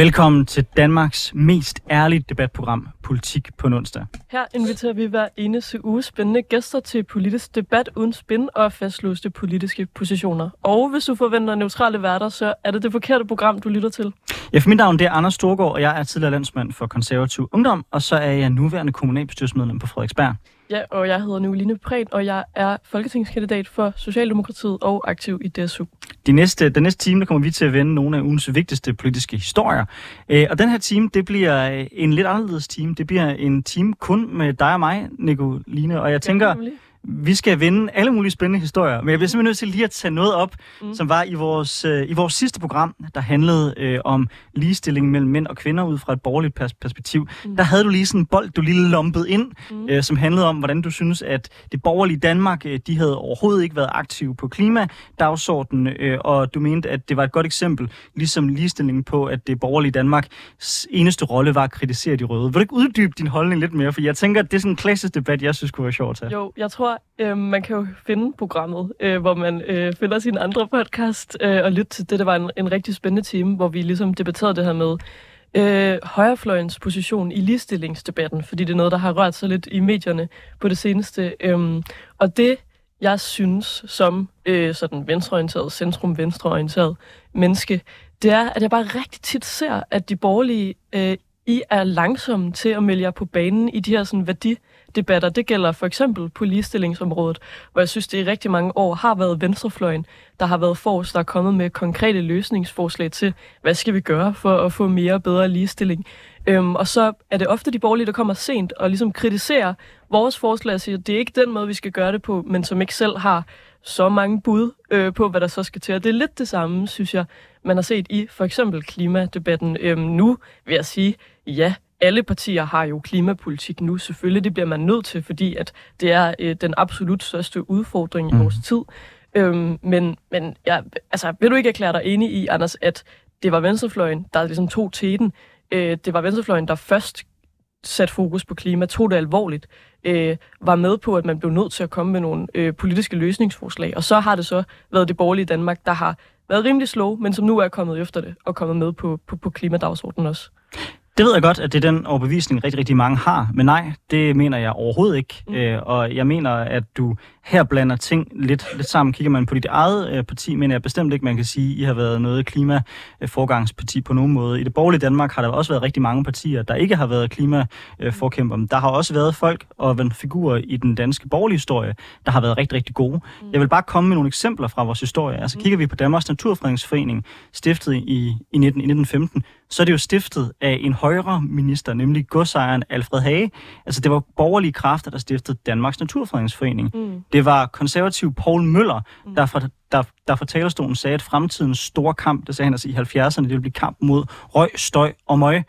Velkommen til Danmarks mest ærlige debatprogram, Politik på onsdag. Her inviterer vi hver eneste uge spændende gæster til politisk debat uden spin og fastlåste politiske positioner. Og hvis du forventer neutrale værter, så er det det forkerte program, du lytter til. Ja, for mit navn det er Anders Storgård, og jeg er tidligere landsmand for konservativ ungdom, og så er jeg nuværende kommunalbestyrelsesmedlem på Frederiksberg. Ja, og jeg hedder Nicoline Prehn, og jeg er folketingskandidat for Socialdemokratiet og aktiv i DSU. De næste, den næste time der kommer vi til at vende nogle af ugens vigtigste politiske historier. Øh, og den her time, det bliver øh, en lidt anderledes time. Det bliver en time kun med dig og mig, Nicoline. Og jeg tænker, Ja. Vi skal vende alle mulige spændende historier. Men jeg bliver simpelthen nødt til lige at tage noget op, Mm. som var i vores, øh, i vores sidste program, der handlede øh, om ligestilling mellem mænd og kvinder ud fra et borgerligt pers- perspektiv. Mm. Der havde du lige sådan en bold, du lige lumpet ind, mm. øh, som handlede om, hvordan du synes, at det borgerlige Danmark, øh, de havde overhovedet ikke været aktive på klimadagsordenen, øh, og du mente, at det var et godt eksempel, ligesom ligestillingen på, at det borgerlige Danmarks eneste rolle var at kritisere de røde. Vil du ikke uddybe din holdning lidt mere? For jeg tænker, at det er sådan en klassisk debat, jeg synes kunne være sjovt at tage. Jo, jeg tror, øh, man kan jo finde programmet, øh, hvor man øh, finder sin andre podcast øh, og lytte til det. Det var en, en rigtig spændende time, hvor vi ligesom debatterede det her med øh, højrefløjens position i ligestillingsdebatten, fordi det er noget, der har rørt sig lidt i medierne på det seneste. Øh, og det, jeg synes som øh, sådan venstreorienteret, centrum-venstreorienteret menneske, det er, at jeg bare rigtig tit ser, at de borgerlige, øh, I er langsomme til at melde jer på banen i de her sådan, debatter. Det gælder for eksempel på ligestillingsområdet, hvor jeg synes, det i rigtig mange år har været venstrefløjen, der har været forrest, der er kommet med konkrete løsningsforslag til, hvad skal vi gøre for at få mere og bedre ligestilling. Øhm, og så er det ofte de borgerlige, der kommer sent og ligesom kritiserer vores forslag og siger, at det er ikke den måde, vi skal gøre det på, men som ikke selv har så mange bud øh, på, hvad der så skal til. Og det er lidt det samme, synes jeg, man har set i for eksempel klimadebatten. Øhm, nu vil jeg sige, ja, alle partier har jo klimapolitik nu. Selvfølgelig, det bliver man nødt til, fordi at det er øh, den absolut største udfordring i Mm. vores tid. Øhm, men men ja, altså, vil du ikke erklære dig enig i, Anders, at det var venstrefløjen, der ligesom tog teten. Øh, det var venstrefløjen, der først satte fokus på klima, tog det alvorligt, øh, var med på, at man blev nødt til at komme med nogle øh, politiske løsningsforslag. Og så har det så været det borgerlige Danmark, der har været rimelig slow, men som nu er kommet efter det og kommet med på, på, på klimadagsordenen også. Det ved jeg godt, at det er den overbevisning, rigtig, rigtig mange har. Men nej, det mener jeg overhovedet ikke. Mm. Mm. Øh, og jeg mener, at du her blander ting lidt, lidt sammen. Kigger man på dit eget øh, parti, mener jeg bestemt ikke, man kan sige, at I har været noget klimaforgangsparti på nogen måde. I det borgerlige Danmark har der også været rigtig mange partier, der ikke har været klimaforkæmper. Men der har også været folk og figurer i den danske borgerlige historie, der har været rigtig, rigtig gode. Mm. Jeg vil bare komme med nogle eksempler fra vores historie. Altså kigger vi på Danmarks Naturfredningsforening, stiftet i, i, 19, i 1915, så er det jo stiftet af en højre minister, nemlig godsejeren Alfred Hage. Altså det var borgerlige kræfter, der stiftede Danmarks Naturfredningsforening. Mm. Det var konservativ Paul Møller, Mm. der fra, der, der fra talerstolen sagde, at fremtidens store kamp, det sagde han altså i 70'erne, det ville blive kamp mod røg, støj og møg.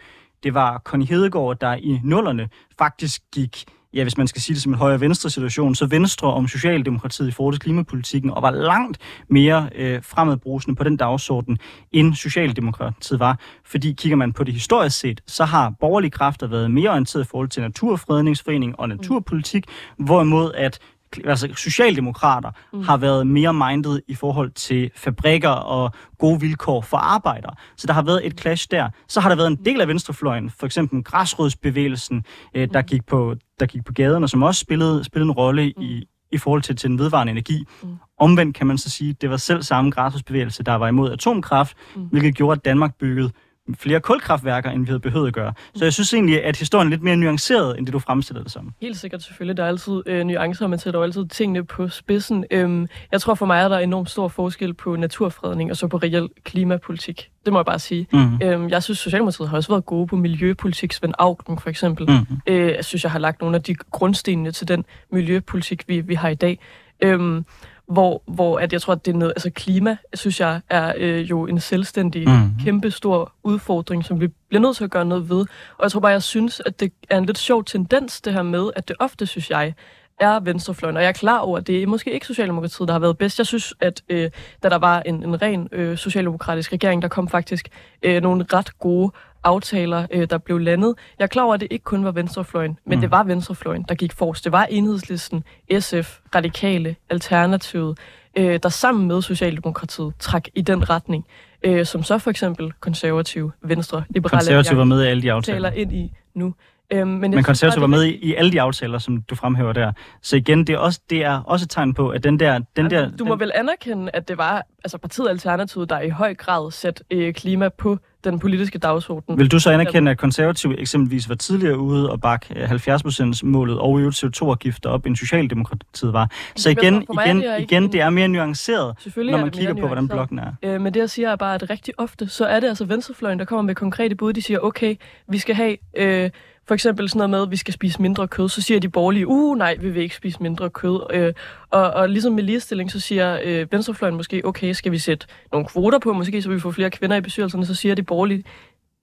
Det var Connie Hedegaard, der i nullerne faktisk gik ja, hvis man skal sige det som en højre-venstre situation, så venstre om Socialdemokratiet i forhold til klimapolitikken, og var langt mere øh, fremadbrusende på den dagsorden, end Socialdemokratiet var. Fordi kigger man på det historisk set, så har borgerlige kræfter været mere orienteret i forhold til naturfredningsforening og naturpolitik, hvorimod at altså socialdemokrater Mm. mm. har været mere minded i forhold til fabrikker og gode vilkår for arbejdere. Så der har været et clash der. Så har der været en del af venstrefløjen, for eksempel græsrodsbevægelsen, øh, der, Mm. gik på, der gik på gaderne, som også spillede, spillede en rolle Mm. i, i forhold til, til den vedvarende energi. Mm. Omvendt kan man så sige, at det var selv samme græsrodsbevægelse, der var imod atomkraft, Mm. hvilket gjorde, at Danmark byggede flere kulkraftværker, end vi havde behøvet at gøre. Så jeg synes egentlig, at historien er lidt mere nuanceret, end det du fremstiller det som. Helt sikkert selvfølgelig. Der er altid øh, nuancer, og man sætter jo altid tingene på spidsen. Øhm, jeg tror for mig, at der er enormt stor forskel på naturfredning og så på reel klimapolitik. Det må jeg bare sige. Mm. Øhm, jeg synes, Socialdemokratiet har også været gode på miljøpolitik. Svend Augen for eksempel. Mm. Øh, jeg synes, jeg har lagt nogle af de grundstenene til den miljøpolitik, vi, vi har i dag. Øhm, hvor, hvor at jeg tror, at det er noget, altså klima, synes jeg, er øh, jo en selvstændig, mm. kæmpe stor udfordring, som vi bliver nødt til at gøre noget ved. Og jeg tror bare, jeg synes, at det er en lidt sjov tendens, det her med, at det ofte, synes jeg, er venstrefløjen. Og jeg er klar over, at det er måske ikke Socialdemokratiet, der har været bedst. Jeg synes, at øh, da der var en, en ren øh, socialdemokratisk regering, der kom faktisk øh, nogle ret gode aftaler, øh, der blev landet. Jeg er klar over, at det ikke kun var venstrefløjen, men Mm. det var venstrefløjen, der gik forrest. Det var enhedslisten, SF, Radikale, Alternativet, øh, der sammen med Socialdemokratiet trak i den retning. øh, som så for eksempel konservative, venstre, liberale Konservative var med i alle de aftaler. taler ind i nu. Øhm, men Men konservative var med i, i alle de aftaler, som du fremhæver der. Så igen, det er også, det er også et tegn på, at den der... Den der Altså, du må den, vel anerkende, at det var altså partiet Alternativet, der i høj grad satte øh, klima på den politiske dagsorden. vil du så anerkende, at konservative eksempelvis var tidligere ude og øh, 70%-målet og i øvrigt CO2-afgifter op, end Socialdemokratiet var? Så igen, igen, igen, en- det er mere nuanceret, når man kigger på, hvordan blokken er. Øh, men det jeg siger er bare, at rigtig ofte, så er det altså venstrefløjen, der kommer med konkrete bud. De siger, okay, vi skal have øh, for eksempel sådan noget med, at vi skal spise mindre kød. Så siger de borgerlige, uh nej, vi vil ikke spise mindre kød. Øh, og, og ligesom med ligestilling, så siger øh, venstrefløjen måske, okay, skal vi sætte nogle kvoter på, måske så vi får flere kvinder i bestyrelserne. Så siger de borgerlige,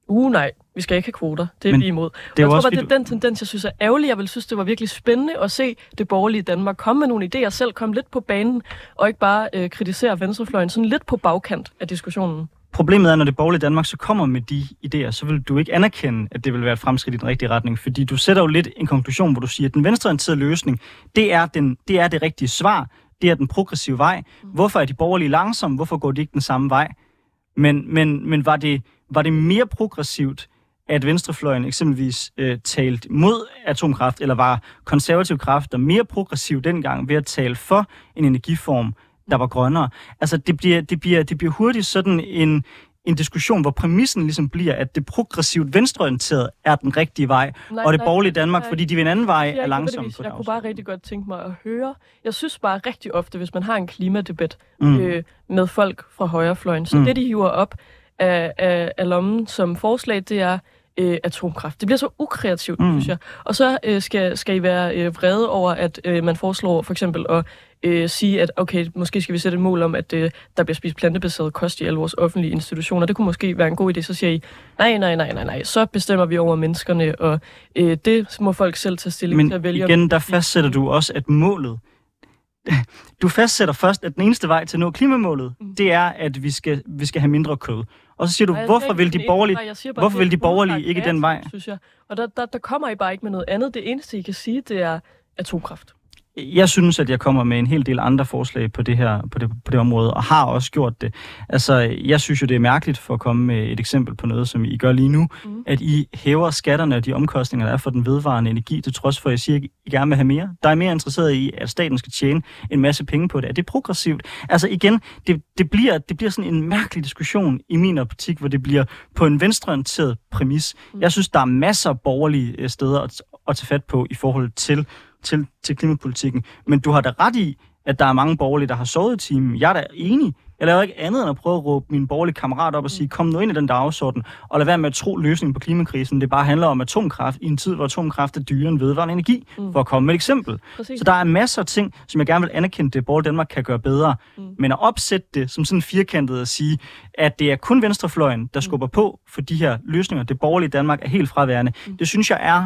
uh nej, vi skal ikke have kvoter. Det er Men vi imod. Det er jeg tror bare, det er den tendens, jeg synes er ærgerlig. Jeg vil synes, det var virkelig spændende at se det borgerlige Danmark komme med nogle idéer, selv komme lidt på banen, og ikke bare øh, kritisere venstrefløjen sådan lidt på bagkant af diskussionen. Problemet er, når det borgerlige Danmark så kommer med de idéer, så vil du ikke anerkende, at det vil være et fremskridt i den rigtige retning, fordi du sætter jo lidt en konklusion, hvor du siger, at den venstreorienterede løsning, det er, den, det er det rigtige svar, det er den progressive vej. Hvorfor er de borgerlige langsomme? Hvorfor går de ikke den samme vej? Men, men, men var, det, var det mere progressivt, at venstrefløjen eksempelvis øh, talte mod atomkraft, eller var konservative kræfter mere progressiv dengang ved at tale for en energiform, der var grønnere? Altså, det bliver, det bliver, det bliver hurtigt sådan en, en diskussion, hvor præmissen ligesom bliver, at det progressivt venstreorienterede er den rigtige vej, Nej, og det nej, borgerlige Danmark, jeg fordi de vil en anden vej, er nødvendigvis. på jeg kunne bare rigtig godt tænke mig at høre. Jeg synes bare rigtig ofte, hvis man har en klimadebat Mm. øh, med folk fra højrefløjen, så Mm. det, de hiver op af, af, af lommen som forslag, det er øh, atomkraft. Det bliver så ukreativt, mm. synes jeg. Og så øh, skal, skal I være øh, vrede over, at øh, man foreslår for eksempel at øh, sige, at okay, måske skal vi sætte et mål om, at øh, der bliver spist plantebaseret kost i alle vores offentlige institutioner. Det kunne måske være en god idé. Så siger I, nej, nej, nej, nej, nej, så bestemmer vi over menneskerne, og øh, det må folk selv tage stilling til Men at vælge. om- igen, der fastsætter du også, at målet... Du fastsætter først, at den eneste vej til at nå klimamålet, Mm. det er, at vi skal, vi skal have mindre kød. Og så siger du, Nej, hvorfor vil de borgerlige... bare, hvorfor vil de borgerlige ikke den vej? Synes jeg. Og der, der, der kommer I bare ikke med noget andet. Det eneste, I kan sige, det er atomkraft. Jeg synes, at jeg kommer med en hel del andre forslag på det her på det, på det område, og har også gjort det. Altså, jeg synes jo, det er mærkeligt for at komme med et eksempel på noget, som I gør lige nu, mm. at I hæver skatterne og de omkostninger, der er for den vedvarende energi, til trods for, at I siger, at I gerne vil have mere. Der er mere interesseret i, at staten skal tjene en masse penge på det. Er det progressivt? Altså igen, det, det, bliver, det bliver sådan en mærkelig diskussion i min optik, hvor det bliver på en venstreorienteret præmis. Mm. Jeg synes, der er masser af borgerlige øh, steder at, at tage fat på i forhold til til, til klimapolitikken. Men du har da ret i, at der er mange borgerlige, der har sovet i timen. Jeg er da enig. Jeg laver ikke andet end at prøve at råbe min borgerlige kammerat op og sige, kom nu ind i den dagsorden, og lad være med at tro løsningen på klimakrisen. Det bare handler om atomkraft i en tid, hvor atomkraft er dyrere end vedvarende energi, Mm. for at komme med et eksempel. Præcis. Så der er masser af ting, som jeg gerne vil anerkende, det borgerlige Danmark kan gøre bedre. Mm. Men at opsætte det som sådan firkantet at sige, at det er kun venstrefløjen, der skubber på for de her løsninger, det borgerlige Danmark er helt fraværende, Mm. det synes jeg er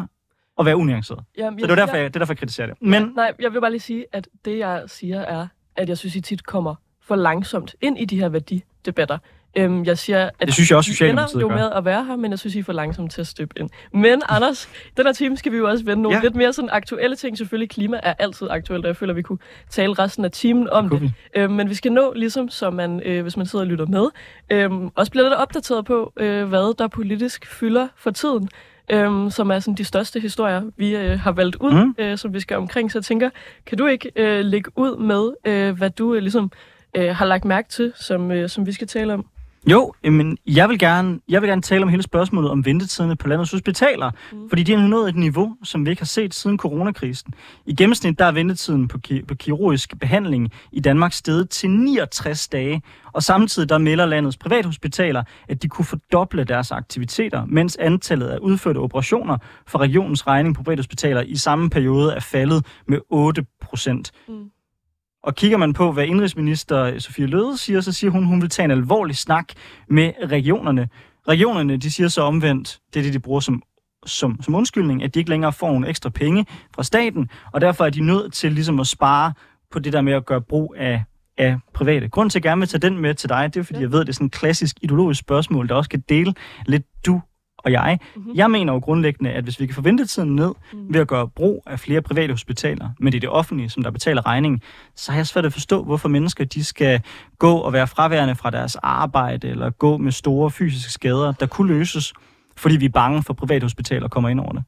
at være unuanceret. Jamen, Så det er derfor, jeg, det er derfor, jeg kritiserer det. Men Nej, jeg vil bare lige sige, at det, jeg siger, er, at jeg synes, I tit kommer for langsomt ind i de her værdidebatter. Øhm, jeg siger, at Det synes jeg også, I ender jo med at være her, men jeg synes, I er for langsomt til at støbe ind. Men Anders, den her time skal vi jo også vende nogle Ja. lidt mere sådan aktuelle ting. Selvfølgelig, klima er altid aktuelt, og jeg føler, at vi kunne tale resten af timen om kunne det. Øhm, men vi skal nå, ligesom så man, øh, hvis man sidder og lytter med, øhm, også bliver lidt opdateret på, øh, hvad der politisk fylder for tiden. Øhm, som er sådan de største historier, vi øh, har valgt ud, Mm. øh, som vi skal omkring. Så jeg tænker, kan du ikke øh, lægge ud med, øh, hvad du øh, ligesom øh, har lagt mærke til, som, øh, som vi skal tale om? Jo, men jeg vil, gerne, jeg vil gerne tale om hele spørgsmålet om ventetiderne på landets hospitaler, mm. Fordi de har nået et niveau, som vi ikke har set siden coronakrisen. I gennemsnit der er ventetiden på, ki- på kirurgisk behandling i Danmark steget til 69 dage, og samtidig der melder landets privathospitaler, at de kunne fordoble deres aktiviteter, mens antallet af udførte operationer for regionens regning på privathospitaler i samme periode er faldet med 8 procent. Mm. Og kigger man på, hvad indrigsminister Sofie Løde siger, så siger hun, hun vil tage en alvorlig snak med regionerne. Regionerne, de siger så omvendt, det er det, de bruger som, som, som undskyldning, at de ikke længere får nogle ekstra penge fra staten, og derfor er de nødt til ligesom at spare på det der med at gøre brug af, af private. Grunden til, at jeg gerne vil tage den med til dig, det er, fordi jeg ved, det er sådan et klassisk ideologisk spørgsmål, der også kan dele lidt du og jeg. Mm-hmm. Jeg mener jo grundlæggende, at hvis vi kan få ventetiden ned mm. ved at gøre brug af flere private hospitaler, men det er det offentlige, som der betaler regningen, så har jeg svært at forstå, hvorfor mennesker de skal gå og være fraværende fra deres arbejde, eller gå med store fysiske skader, der kunne løses, fordi vi er bange for private hospitaler kommer ind over det.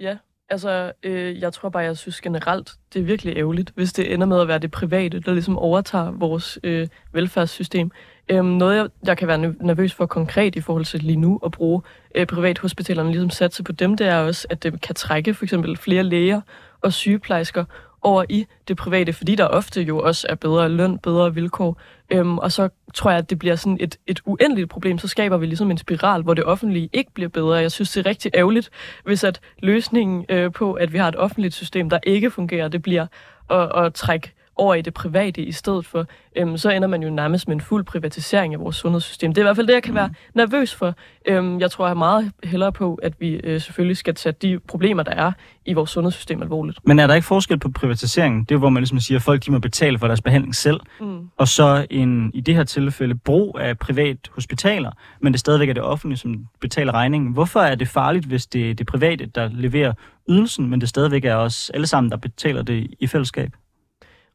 Ja, Altså, øh, jeg tror bare, jeg synes generelt, det er virkelig ærgerligt, hvis det ender med at være det private, der ligesom overtager vores øh, velfærdssystem. Øhm, noget, jeg, jeg kan være nervøs for konkret i forhold til lige nu at bruge øh, privathospitalerne, ligesom satse på dem, det er også, at det kan trække for eksempel flere læger og sygeplejersker over i det private, fordi der ofte jo også er bedre løn, bedre vilkår. Øhm, og så tror jeg, at det bliver sådan et, et uendeligt problem. Så skaber vi ligesom en spiral, hvor det offentlige ikke bliver bedre. Jeg synes, det er rigtig ærgerligt, hvis at løsningen øh, på, at vi har et offentligt system, der ikke fungerer, det bliver at, at trække over i det private i stedet for, øhm, så ender man jo nærmest med en fuld privatisering af vores sundhedssystem. Det er i hvert fald det, jeg kan være mm. nervøs for. Øhm, jeg tror jeg meget hellere på, at vi øh, selvfølgelig skal tage de problemer, der er i vores sundhedssystem alvorligt. Men er der ikke forskel på privatiseringen? Det er, hvor man ligesom siger, at folk de må betale for deres behandling selv, mm. og så en, i det her tilfælde brug af privat hospitaler, men det stadigvæk er det offentlige, som betaler regningen. Hvorfor er det farligt, hvis det er det private, der leverer ydelsen, men det stadigvæk er os alle sammen, der betaler det i fællesskab?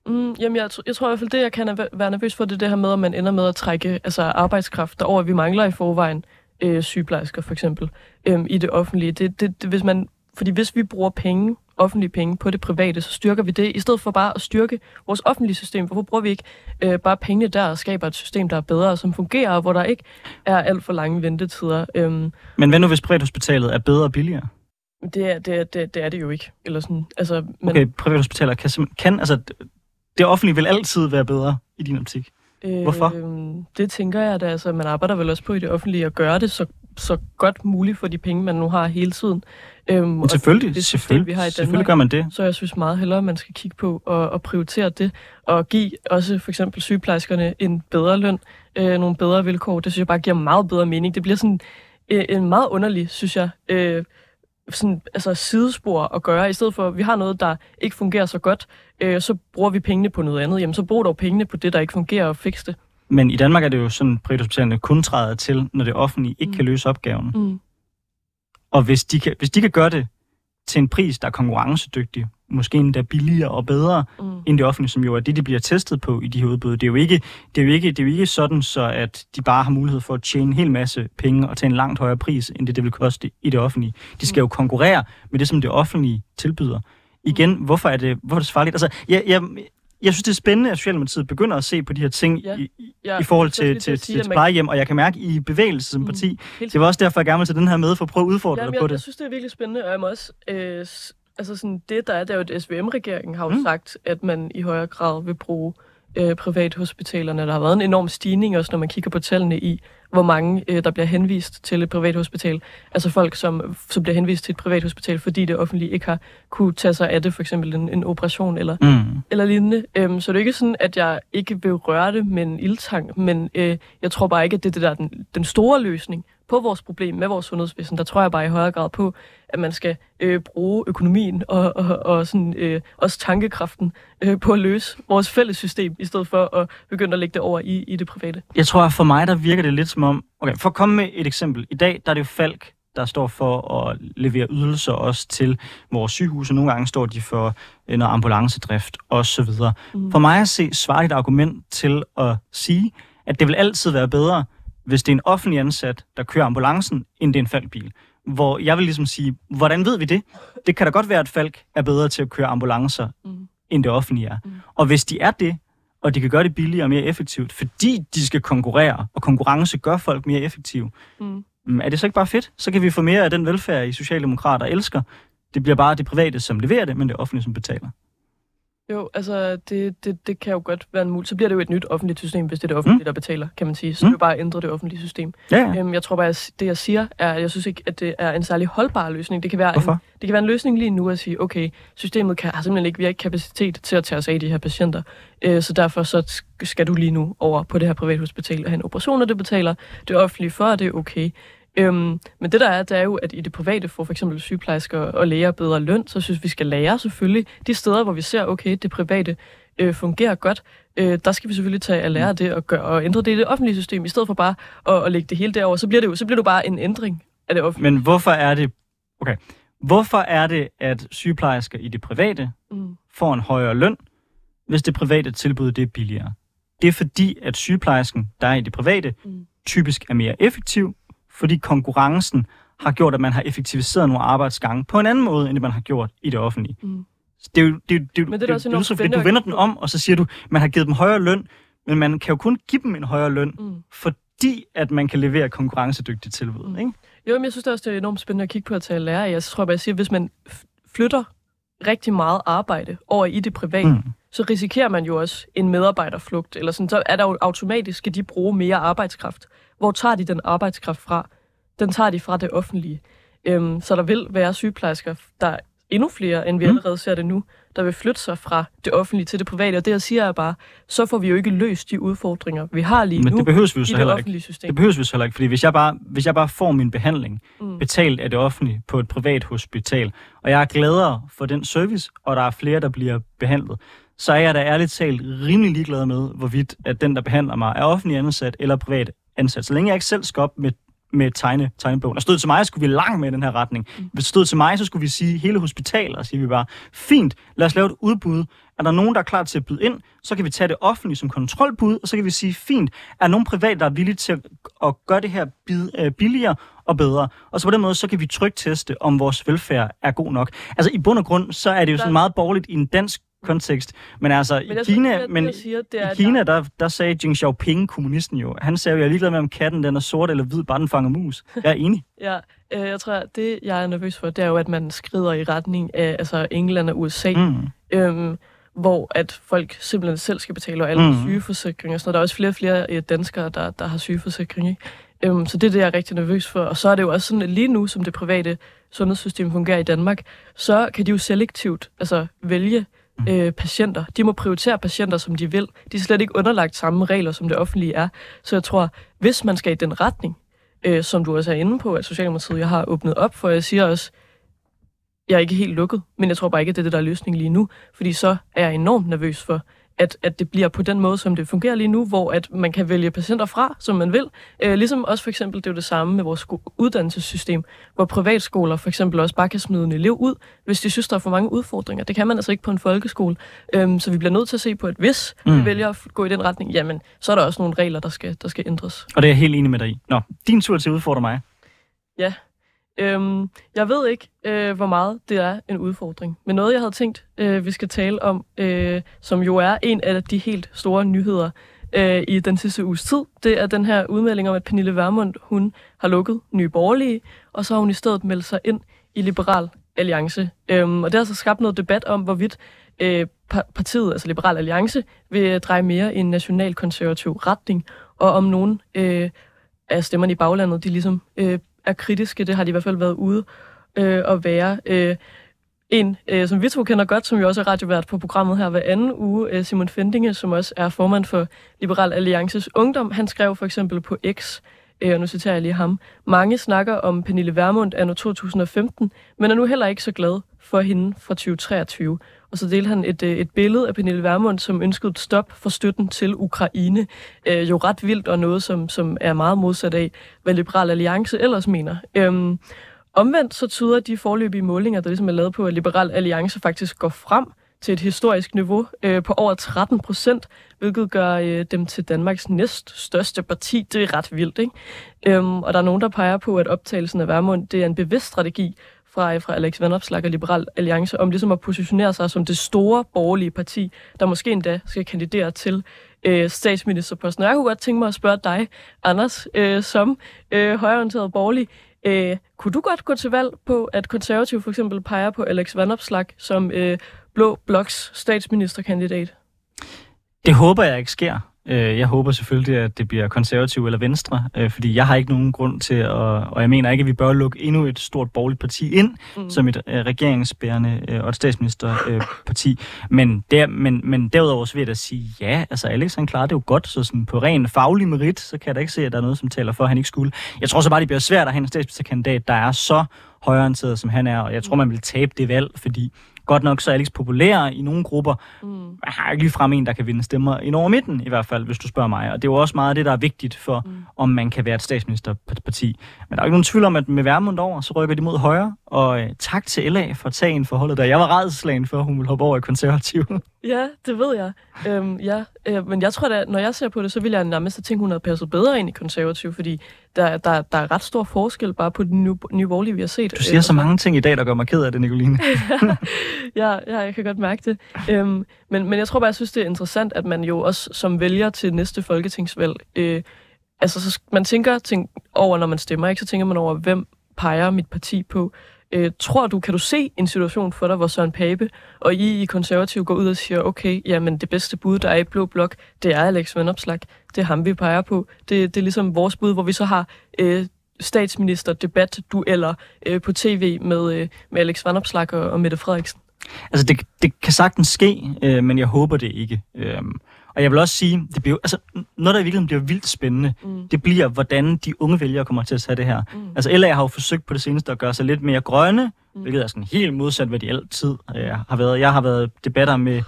Mm, jamen, jeg, jeg tror i hvert fald, det jeg kan være nervøs for, det er det her med, at man ender med at trække altså, arbejdskraft derover. Vi mangler i forvejen øh, sygeplejersker, for eksempel, øh, i det offentlige. Det, det, det, hvis man, fordi hvis vi bruger penge, offentlige penge på det private, så styrker vi det, i stedet for bare at styrke vores offentlige system. Hvorfor bruger vi ikke øh, bare pengene der og skaber et system, der er bedre, som fungerer, hvor der ikke er alt for lange ventetider? Øhm, Men hvad nu, hvis privathospitalet er bedre og billigere? Det er det, det, det er det jo ikke. Eller sådan, altså, men... Okay, privathospitaler kan, kan altså, det offentlige vil altid være bedre i din optik. Hvorfor? Øh, det tænker jeg da. Altså, man arbejder vel også på i det offentlige at gøre det så, så godt muligt for de penge, man nu har hele tiden. Øhm, Men selvfølgelig, det system, selvfølgelig, vi har i Danmark, selvfølgelig gør man det. Så jeg synes meget hellere, at man skal kigge på og, og prioritere det, og give også for eksempel sygeplejerskerne en bedre løn, øh, nogle bedre vilkår. Det synes jeg bare giver meget bedre mening. Det bliver sådan øh, en meget underlig, synes jeg, øh, sådan, altså sidespor at gøre, i stedet for, at vi har noget, der ikke fungerer så godt, øh, så bruger vi pengene på noget andet. Jamen, så brug dog pengene på det, der ikke fungerer, og fix det. Men i Danmark er det jo sådan, at privathospitalerne kun træder til, når det offentlige ikke mm. kan løse opgaven. Mm. Og hvis de, kan, hvis de kan gøre det til en pris, der er konkurrencedygtig, måske endda billigere og bedre mm. end det offentlige, som jo er det, de bliver testet på i de her udbud. Det er jo ikke, det er jo ikke, det er jo ikke sådan, så at de bare har mulighed for at tjene en hel masse penge og tage en langt højere pris, end det, det vil koste i det offentlige. De skal mm. jo konkurrere med det, som det offentlige tilbyder. Igen, mm. hvorfor er det, hvorfor er det så farligt? Altså, jeg, jeg, jeg synes, det er spændende, at Socialdemokratiet begynder at se på de her ting ja. i, ja, i forhold til, til, til, til, til plejehjem, og jeg kan mærke i bevægelse som mm, parti. Det var også derfor, jeg gerne vil tage den her med, for at prøve at udfordre Jamen, dig på jeg, det. Jeg synes, det er virkelig spændende, og jeg må også øh, altså sådan, det der er, det er jo, at SVM-regeringen har jo mm. sagt, at man i højere grad vil bruge øh, privathospitalerne. Der har været en enorm stigning også, når man kigger på tallene i, hvor mange øh, der bliver henvist til et privathospital. Altså folk, som, som bliver henvist til et privathospital, fordi det offentlige ikke har kunne tage sig af det, for eksempel en, en operation eller, mm. eller lignende. Øhm, så det er ikke sådan, at jeg ikke vil røre det med en ildtang, men øh, jeg tror bare ikke, at det er det der den, den store løsning på vores problem med vores sundhedsvæsen. Der tror jeg bare i højere grad på, at man skal øh, bruge økonomien og, og, og sådan, øh, også tankekraften øh, på at løse vores fælles system, i stedet for at begynde at lægge det over i, i det private. Jeg tror, for mig der virker det lidt som om... Okay, for at komme med et eksempel. I dag der er det jo Falk, der står for at levere ydelser også til vores sygehuse. Nogle gange står de for øh, noget ambulancedrift osv. Mm. For mig at se svaret et argument til at sige, at det vil altid være bedre, hvis det er en offentlig ansat, der kører ambulancen, end det er en falkbil. Hvor jeg vil ligesom sige, hvordan ved vi det? Det kan da godt være, at Falk er bedre til at køre ambulancer, mm. end det offentlige er. Mm. Og hvis de er det, og de kan gøre det billigere og mere effektivt, fordi de skal konkurrere, og konkurrence gør folk mere effektive, mm. mm er det så ikke bare fedt? Så kan vi få mere af den velfærd, I Socialdemokrater elsker. Det bliver bare det private, som leverer det, men det offentlige, som betaler. Jo, altså det, det, det kan jo godt være en mulighed. Så bliver det jo et nyt offentligt system, hvis det er det offentlige, mm. der betaler, kan man sige. Så mm. det er jo bare at ændre det offentlige system. Ja. Øhm, jeg tror bare, at det jeg siger, er, at jeg synes ikke, at det er en særlig holdbar løsning. Det kan være, en, det kan være en løsning lige nu at sige, okay, systemet kan, har simpelthen ikke, vi har ikke kapacitet til at tage os af de her patienter. Øh, så derfor så skal du lige nu over på det her privathospital og have en operation, og det betaler det offentlige for, og det er okay. Øhm, men det der er, det er jo, at i det private får for eksempel sygeplejersker og læger bedre løn, så synes vi skal lære selvfølgelig de steder, hvor vi ser, okay, det private øh, fungerer godt, øh, der skal vi selvfølgelig tage at lære det og, gøre, og ændre det i det offentlige system, i stedet for bare at, at lægge det hele derover. Så bliver det jo så bliver det bare en ændring af det offentlige. Men hvorfor er det... Okay. Hvorfor er det, at sygeplejersker i det private Mm. får en højere løn, hvis det private tilbud det er billigere? Det er fordi, at sygeplejersken, der er i det private, Mm. typisk er mere effektiv, fordi konkurrencen har gjort, at man har effektiviseret nogle arbejdsgange på en anden måde, end det man har gjort i det offentlige. Mm. Det er jo, det, er det, er Men det er det, så, du at vender den om, og så siger du, man har givet dem højere løn, men man kan jo kun give dem en højere løn, Mm. fordi at man kan levere konkurrencedygtigt tilbud. Mm. Ikke? Jo, men jeg synes det også, det er enormt spændende at kigge på at tage lære af. Jeg tror bare, jeg siger, hvis man flytter rigtig meget arbejde over i det private. Mm. så risikerer man jo også en medarbejderflugt, eller sådan, så er der jo automatisk, skal de bruge mere arbejdskraft. Hvor tager de den arbejdskraft fra? Den tager de fra det offentlige. Øhm, så der vil være sygeplejersker, der er endnu flere, end vi Mm. allerede ser det nu, der vil flytte sig fra det offentlige til det private. Og det, jeg siger er bare, så får vi jo ikke løst de udfordringer, vi har lige Men nu det behøves vi jo i så det heller ikke. offentlige system. Det behøves vi så heller ikke, fordi hvis jeg bare, hvis jeg bare får min behandling Mm. betalt af det offentlige på et privat hospital, og jeg er gladere for den service, og der er flere, der bliver behandlet, så er jeg da ærligt talt rimelig ligeglad med, hvorvidt at den, der behandler mig, er offentlig ansat eller privat ansat. Så længe jeg ikke selv skal op med med tegne, tegnebogen. Og stod det til mig, så skulle vi langt med i den her retning. Hvis det stod til mig, så skulle vi sige hele hospitalet, og siger vi bare, fint, lad os lave et udbud. Er der nogen, der er klar til at byde ind, så kan vi tage det offentlige som kontrolbud, og så kan vi sige, fint, er nogen privat, der er villige til at, gøre det her øh, billigere og bedre. Og så på den måde, så kan vi trygt teste, om vores velfærd er god nok. Altså i bund og grund, så er det jo sådan meget borgerligt i en dansk kontekst. Men altså, Men i Kina, det, men siger, det er, i Kina, der, der sagde Deng Xiaoping, kommunisten jo, han sagde jo, jeg er ligeglad med, om katten den er sort eller hvid, bare den fanger mus. Jeg er enig. Ja, øh, jeg tror, det, jeg er nervøs for, det er jo, at man skrider i retning af altså England og USA, mm. Øhm, hvor at folk simpelthen selv skal betale og alle Mm. sygeforsikringer. Så der er også flere og flere øh, danskere, der, der har sygeforsikring. Ikke? Øhm, så det er det, jeg er rigtig nervøs for. Og så er det jo også sådan, at lige nu, som det private sundhedssystem fungerer i Danmark, så kan de jo selektivt altså, vælge Mm. øh, patienter. De må prioritere patienter, som de vil. De er slet ikke underlagt samme regler, som det offentlige er. Så jeg tror, hvis man skal i den retning, øh, som du også er inde på, at Socialdemokratiet jeg har åbnet op for, jeg siger også, jeg er ikke helt lukket, men jeg tror bare ikke, at det er det, der er løsningen lige nu, fordi så er jeg enormt nervøs for, at, at det bliver på den måde, som det fungerer lige nu, hvor at man kan vælge patienter fra, som man vil. Øh, ligesom også for eksempel, det er jo det samme med vores uddannelsessystem, hvor privatskoler for eksempel også bare kan smide en elev ud, hvis de synes, der er for mange udfordringer. Det kan man altså ikke på en folkeskole. Øhm, så vi bliver nødt til at se på, at hvis mm. vi vælger at gå i den retning, jamen, så er der også nogle regler, der skal, der skal ændres. Og det er jeg helt enig med dig i. Nå, din tur til at udfordre mig. Øhm, jeg ved ikke, øh, hvor meget det er en udfordring. Men noget, jeg havde tænkt, øh, vi skal tale om, øh, som jo er en af de helt store nyheder øh, i den sidste uges tid, det er den her udmelding om, at Pernille Vermund, hun har lukket Nye Borgerlige, og så har hun i stedet meldt sig ind i Liberal Alliance. Øhm, og det har så skabt noget debat om, hvorvidt øh, partiet, altså Liberal Alliance, vil dreje mere i en nationalkonservativ retning, og om nogen øh, af stemmerne i baglandet, de ligesom øh, er kritiske. Det har de i hvert fald været ude øh, at være. Øh, en, øh, som vi to kender godt, som jo også er radiovært på programmet her hver anden uge, øh, Simon Fendinge, som også er formand for Liberal Alliances Ungdom, han skrev for eksempel på X, øh, og nu citerer jeg lige ham, mange snakker om Pernille Vermund anno 2015, men er nu heller ikke så glad for hende fra 2023. Og så delte han et, øh, et billede af Pernille Vermund, som ønskede et stop for støtten til Ukraine. Øh, jo ret vildt og noget, som, som er meget modsat af, hvad Liberal Alliance ellers mener. Øhm, omvendt så tyder de forløbige målinger, der ligesom er lavet på, at Liberal Alliance faktisk går frem til et historisk niveau øh, på over 13 procent, hvilket gør øh, dem til Danmarks næst største parti. Det er ret vildt, ikke? Øhm, og der er nogen, der peger på, at optagelsen af Vermund, det er en bevidst strategi fra, fra Alex Vandopslag og Liberal Alliance, om ligesom at positionere sig som det store borgerlige parti, der måske endda skal kandidere til øh, statsministerposten. Jeg kunne godt tænke mig at spørge dig, Anders, øh, som øh, højreorienteret borgerlig, øh, kunne du godt gå til valg på, at konservativ for eksempel peger på Alex Vandopslag som øh, Blå Bloks statsministerkandidat? Det håber jeg ikke sker. Øh, Jeg håber selvfølgelig, at det bliver konservativ eller venstre, øh, fordi jeg har ikke nogen grund til at, og jeg mener ikke, at vi bør lukke endnu et stort borgerligt parti ind, mm. som et øh, regeringsbærende og et statsministerparti. Men, der, men, men derudover så vil jeg da sige, ja, altså Alex han klarer det jo godt, så sådan på ren faglig merit, så kan jeg da ikke se, at der er noget, som taler for, at han ikke skulle. Jeg tror så bare, det bliver svært at have en statsministerkandidat, der er så højreorienteret, som han er, og jeg tror, man vil tabe det valg, fordi Godt nok så er Alex populær i nogle grupper. Mm. Jeg har ikke lige frem en, der kan vinde stemmer i over midten, i hvert fald, hvis du spørger mig. Og det er jo også meget det, der er vigtigt for, mm. om man kan være et statsministerparti. Men der er ikke nogen tvivl om, at med Værmund over, så rykker de mod højre. Og øh, tak til LA for at tage en forholdet der. Jeg var redselslagen for, at hun ville hoppe over i konservativ. Ja, det ved jeg. Øhm, ja, øh, men jeg tror, at når jeg ser på det, så vil jeg nærmest tænke, hun havde passet bedre ind i konservativ, fordi der, der, der er ret stor forskel bare på den nye, nye borgerlige, vi har set. Du siger øh, så mange ting i dag, der gør mig ked af det, Nicoline. ja, ja, jeg kan godt mærke det. Øhm, men, men jeg tror bare, jeg synes, det er interessant, at man jo også som vælger til næste folketingsvalg, øh, altså så man tænker ting over, når man stemmer, ikke? så tænker man over, hvem peger mit parti på. Øh, tror du, kan du se en situation for dig, hvor Søren Pape og I i konservativ går ud og siger, okay, jamen det bedste bud, der er i Blå Blok, det er Alex Vandopslag. Det er ham, vi peger på. Det, det er ligesom vores bud, hvor vi så har øh, statsminister debat dueller øh, på tv med, øh, med Alex Vandopslag og, og Mette Frederiksen. Altså, det, det kan sagtens ske, øh, men jeg håber det ikke. Øh, og jeg vil også sige, det bliver, altså, noget, der i virkeligheden bliver vildt spændende, mm. det bliver, hvordan de unge vælgere kommer til at tage det her. Mm. Altså, LA har jo forsøgt på det seneste at gøre sig lidt mere grønne, mm. hvilket er sådan helt modsat, hvad de altid øh, har været. Jeg har været debatter med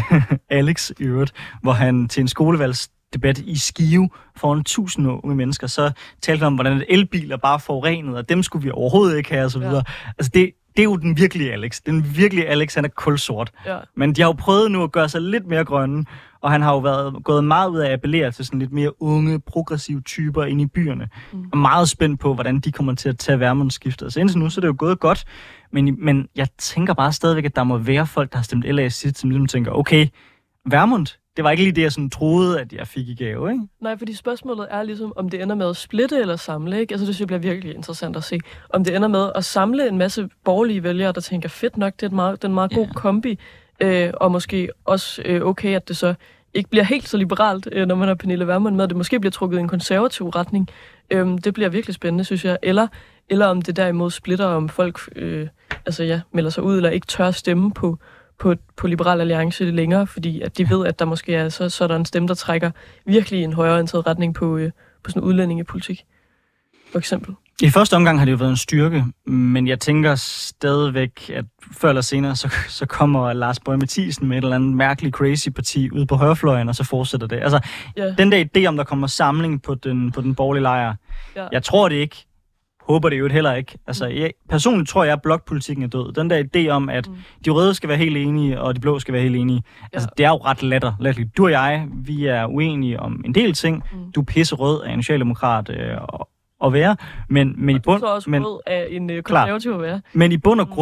Alex i øvrigt, hvor han til en skolevalgs debat i Skive foran tusind unge mennesker, så talte han om, hvordan elbiler bare forurenet, og dem skulle vi overhovedet ikke have, og så videre. Ja. Altså det, det er jo den virkelige Alex. Den virkelige Alex, han er kulsort. Ja. Men de har jo prøvet nu at gøre sig lidt mere grønne, og han har jo været gået meget ud af at appellere til sådan lidt mere unge, progressive typer ind i byerne. Mm. Og meget spændt på, hvordan de kommer til at tage værmundsskiftet. Så indtil nu, så er det jo gået godt. Men, men jeg tænker bare stadigvæk, at der må være folk, der har stemt LA sidst, som ligesom tænker, okay, Værmund, det var ikke lige det, jeg sådan troede, at jeg fik i gave, ikke? Nej, fordi spørgsmålet er ligesom, om det ender med at splitte eller samle, ikke? Altså, det synes jeg bliver virkelig interessant at se. Om det ender med at samle en masse borgerlige vælgere, der tænker, fedt nok, det er, et meget, det er en meget god kombi, øh, og måske også øh, okay, at det så ikke bliver helt så liberalt, øh, når man har Pernille Vermund med, det måske bliver trukket i en konservativ retning. Øh, det bliver virkelig spændende, synes jeg. Eller, eller om det derimod splitter, om folk øh, altså, ja, melder sig ud, eller ikke tør stemme på, på, på Liberal Alliance længere, fordi at de ved, at der måske er så, så er der en stemme, der trækker virkelig en højreorienteret retning på, øh, på sådan udlændingepolitik, for eksempel. I første omgang har det jo været en styrke, men jeg tænker stadigvæk, at før eller senere, så, så kommer Lars Bøge Mathisen med et eller andet mærkeligt crazy parti ud på højrefløjen, og så fortsætter det. Altså, yeah. den der idé om, der kommer samling på den, på den borgerlige lejr, yeah. jeg tror det ikke, håber det jo heller ikke. Altså, mm. jeg, personligt tror jeg, at blokpolitikken er død. Den der idé om, at mm. de røde skal være helt enige, og de blå skal være helt enige, ja. altså, det er jo ret latter, latterligt. Du og jeg, vi er uenige om en del ting. Mm. Du er pisse rød af en socialdemokrat øh, at være, men, men og i bund... Du er også men, rød af en øh, konservativ at være. Men i bund og mm.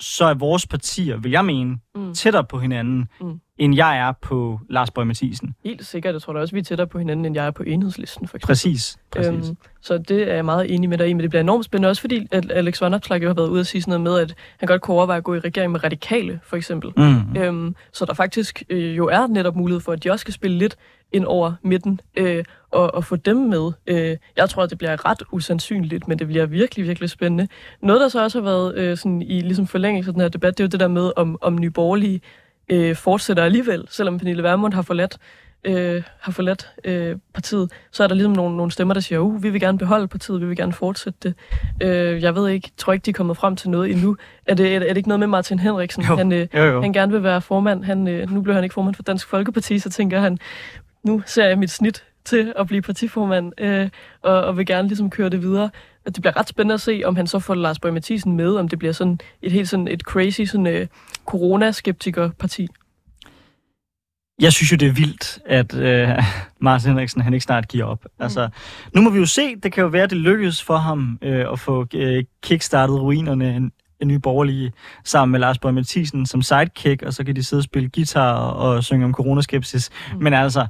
Så er vores partier, vil jeg mene, mm. tættere på hinanden, mm end jeg er på Lars Bøge Mathisen. Helt sikkert. Jeg tror da også, vi er tættere på hinanden, end jeg er på enhedslisten, for eksempel. Præcis. præcis. Øhm, så det er jeg meget enig med dig i, men det bliver enormt spændende også, fordi at Alex Vanderslag jo har været ude at sige sådan noget med, at han godt kunne overveje at gå i regering med radikale, for eksempel. Mm. Øhm, så der faktisk øh, jo er netop mulighed for, at de også skal spille lidt ind over midten øh, og, og få dem med. Øh, jeg tror, at det bliver ret usandsynligt, men det bliver virkelig, virkelig spændende. Noget, der så også har været øh, sådan i ligesom forlængelse af den her debat, det er jo det der med, om, om nyborgerlige øh, fortsætter alligevel, selvom Pernille Vermund har forladt, øh, har forladt øh, partiet, så er der ligesom nogle, nogle stemmer, der siger, uh, vi vil gerne beholde partiet, vi vil gerne fortsætte det. Øh, jeg ved ikke, tror ikke, de er kommet frem til noget endnu. Er det, er, det, er det ikke noget med Martin Henriksen? Jo, han, øh, jo, jo. han gerne vil være formand. Han, øh, nu blev han ikke formand for Dansk Folkeparti, så tænker han, nu ser jeg mit snit til at blive partiformand, øh, og, og vil gerne ligesom køre det videre. Det bliver ret spændende at se, om han så får Lars Bøge Mathisen med, om det bliver sådan et helt sådan et crazy sådan, øh, coronaskeptiker-parti. Jeg synes jo, det er vildt, at øh, Martin Henriksen han ikke snart giver op. Mm. Altså, nu må vi jo se. Det kan jo være, at det lykkes for ham øh, at få øh, kickstartet ruinerne en, en ny borgerlige sammen med Lars Bøge Mathisen som sidekick, og så kan de sidde og spille guitar og synge om coronaskepsis. Mm. Men altså,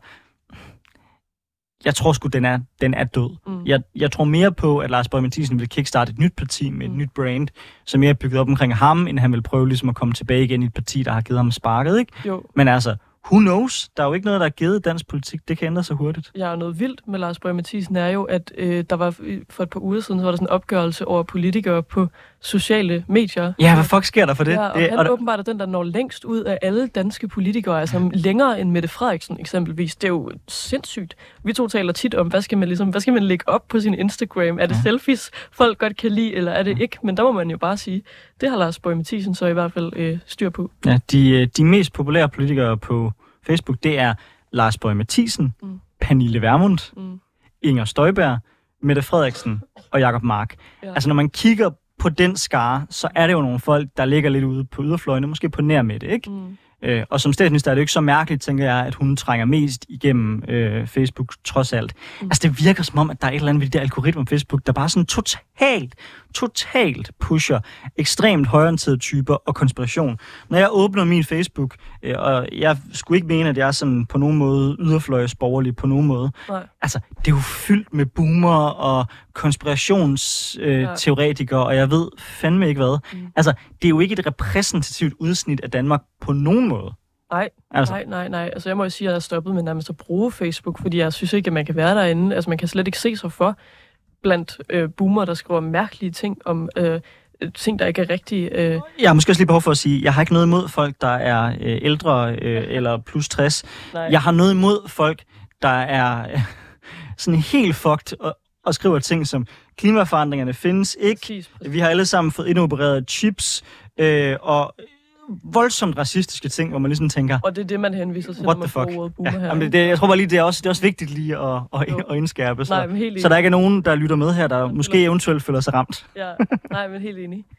jeg tror sgu, den er, den er død. Mm. Jeg, jeg tror mere på, at Lars Bøge Mathisen vil kickstarte et nyt parti med et mm. nyt brand, som mere er bygget op omkring ham, end han vil prøve ligesom at komme tilbage igen i et parti, der har givet ham sparket. Ikke? Jo. Men altså, who knows? Der er jo ikke noget, der er givet dansk politik. Det kan ændre sig hurtigt. Ja, og noget vildt med Lars Borg Mathisen er jo, at øh, der var øh, for et par uger siden, så var der sådan en opgørelse over politikere på sociale medier. Ja, hvad fuck sker der for det? Ja, og det han og, er åbenbart er den, der når længst ud af alle danske politikere, altså længere end Mette Frederiksen eksempelvis. Det er jo sindssygt. Vi to taler tit om, hvad skal man, ligesom, hvad skal man lægge op på sin Instagram? Er det ja. selfies, folk godt kan lide, eller er det ikke? Men der må man jo bare sige, det har Lars Borg Mathisen så i hvert fald øh, styr på. ja, de, øh, de mest populære politikere på Facebook, det er Lars Borg Mathisen, Mm. Pernille Vermund, Mm. Inger Støjberg, Mette Frederiksen og Jakob Mark. Ja. Altså når man kigger på den skare, så er det jo nogle folk, der ligger lidt ude på yderfløjene, måske på nær med det, ikke? Mm. Øh, og som statsminister er det jo ikke så mærkeligt, tænker jeg, at hun trænger mest igennem øh, Facebook trods alt. Mm. Altså det virker som om, at der er et eller andet ved de der algoritmer på Facebook, der bare sådan totalt, totalt pusher ekstremt højorienterede typer og konspiration. Når jeg åbner min Facebook, og jeg skulle ikke mene, at jeg er sådan på nogen måde yderfløjsborgerlig på nogen måde, Nej. altså, det er jo fyldt med boomer og konspirationsteoretikere, øh, og jeg ved fandme ikke hvad. Mm. Altså, det er jo ikke et repræsentativt udsnit af Danmark på nogen måde. Nej, Altså, nej, nej, nej. Altså jeg må jo sige, at jeg har stoppet med nærmest at bruge Facebook, fordi jeg synes ikke, at man kan være derinde. Altså man kan slet ikke se sig for blandt øh, boomer, der skriver mærkelige ting om øh, ting, der ikke er rigtige. Øh, jeg har måske også lige behov for at sige, jeg har ikke noget imod folk, der er øh, ældre øh, eller plus 60. nej. Jeg har noget imod folk, der er øh, sådan helt fucked og, og skriver ting som, klimaforandringerne findes ikke, Præcis, præcis. Vi har alle sammen fået indopereret chips øh, og voldsomt racistiske ting, hvor man ligesom tænker, Og det er det, man henviser til, what når the man fuck? får ordet boomer Ja, her. jamen, ikke? det, jeg tror bare lige, det er også, det er også vigtigt lige at, at, Jo. at indskærpe, så, Nej, men helt så der ikke er nogen, der lytter med her, der måske eventuelt føler sig ramt. Ja, nej, men helt enig.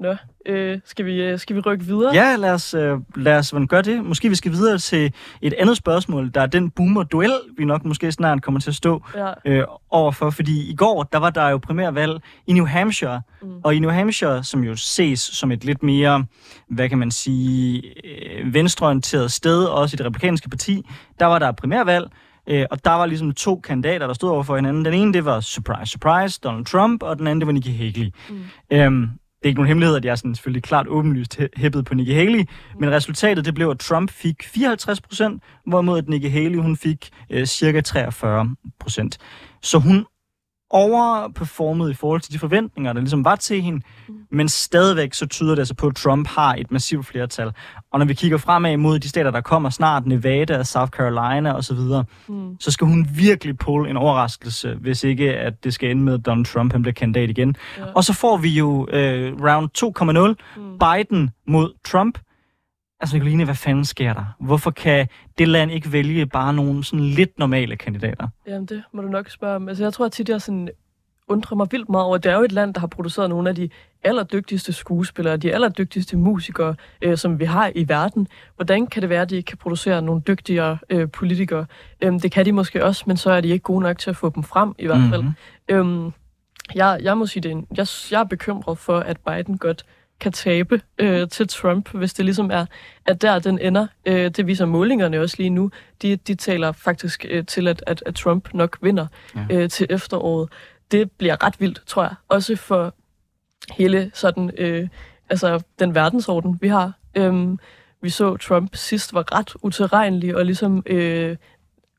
Nå, øh, skal, vi, øh, skal vi rykke videre? Ja, lad os, øh, lad os gøre det. Måske vi skal videre til et andet spørgsmål, der er den boomer-duel, vi nok måske snart kommer til at stå Ja, øh, overfor, fordi i går, der var der jo primærvalg i New Hampshire, mm. og i New Hampshire, som jo ses som et lidt mere, hvad kan man sige, øh, venstreorienteret sted, også i det republikanske parti, der var der primærvalg, øh, og der var ligesom to kandidater, der stod over for hinanden. Den ene, det var, surprise, surprise, Donald Trump, og den anden, det var Nikki Haley. Mm. Øhm, det er ikke nogen hemmelighed, at jeg er sådan selvfølgelig klart åbenlyst hæppet på Nikki Haley, men resultatet det blev, at Trump fik 54 procent, hvorimod at Nikki Haley hun fik øh, cirka 43 procent. Så hun overperformede i forhold til de forventninger, der ligesom var til hende, Mm. men stadigvæk så tyder det altså på, at Trump har et massivt flertal. Og når vi kigger fremad mod de stater, der kommer snart, Nevada, South Carolina osv., mm, så skal hun virkelig pulle en overraskelse, hvis ikke at det skal ende med, at Donald Trump han bliver kandidat igen. ja. Og så får vi jo øh, round 2,0, mm. Biden mod Trump. Altså Nicoline, hvad fanden sker der? Hvorfor kan det land ikke vælge bare nogle sådan lidt normale kandidater? Jamen, det må du nok spørge om. Altså, jeg tror at tit, jeg sådan undrer mig vildt meget over, at det er jo et land, der har produceret nogle af de allerdygtigste skuespillere, de allerdygtigste musikere, øh, som vi har i verden. Hvordan kan det være, at de ikke kan producere nogle dygtigere øh, politikere? Øhm, det kan de måske også, men så er de ikke gode nok til at få dem frem, i hvert fald. Mhm. Øhm, jeg, jeg må sige det. Jeg, jeg er bekymret for, at Biden godt kan tabe øh, til Trump, hvis det ligesom er, at der den ender. Øh, det viser målingerne også lige nu. De, de taler faktisk øh, til, at, at, at Trump nok vinder Ja. øh, til efteråret. Det bliver ret vildt, tror jeg. Også for hele sådan, øh, altså den verdensorden, vi har. Øhm, vi så Trump sidst var ret utilregnelig, og ligesom øh,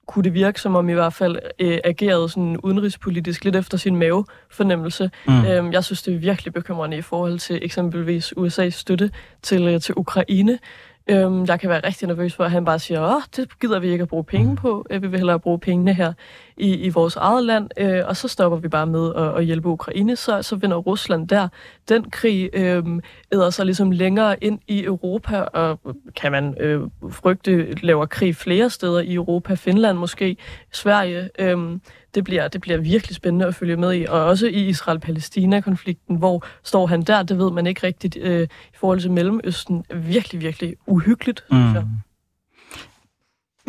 kunne det virke, som om i hvert fald øh, agerede sådan udenrigspolitisk lidt efter sin mavefornemmelse. Mm. Mm. Øhm, jeg synes, det er virkelig bekymrende i forhold til eksempelvis USA's støtte til, øh, til Ukraine. Øhm, jeg kan være rigtig nervøs for, at han bare siger, åh, det gider vi ikke at bruge penge på. Øh, Vi vil hellere bruge pengene her i, i vores eget land, øh, og så stopper vi bare med at, at hjælpe Ukraine. Så, så vinder Rusland der. Den krig øh, æder sig ligesom længere ind i Europa, og kan man øh, frygte, laver krig flere steder i Europa, Finland måske, Sverige. Øh, det bliver, det bliver virkelig spændende at følge med i. Og også i Israel-Palæstina-konflikten, hvor står han der, det ved man ikke rigtigt. Øh, I forhold til Mellemøsten, virkelig, virkelig uhyggeligt. Mm.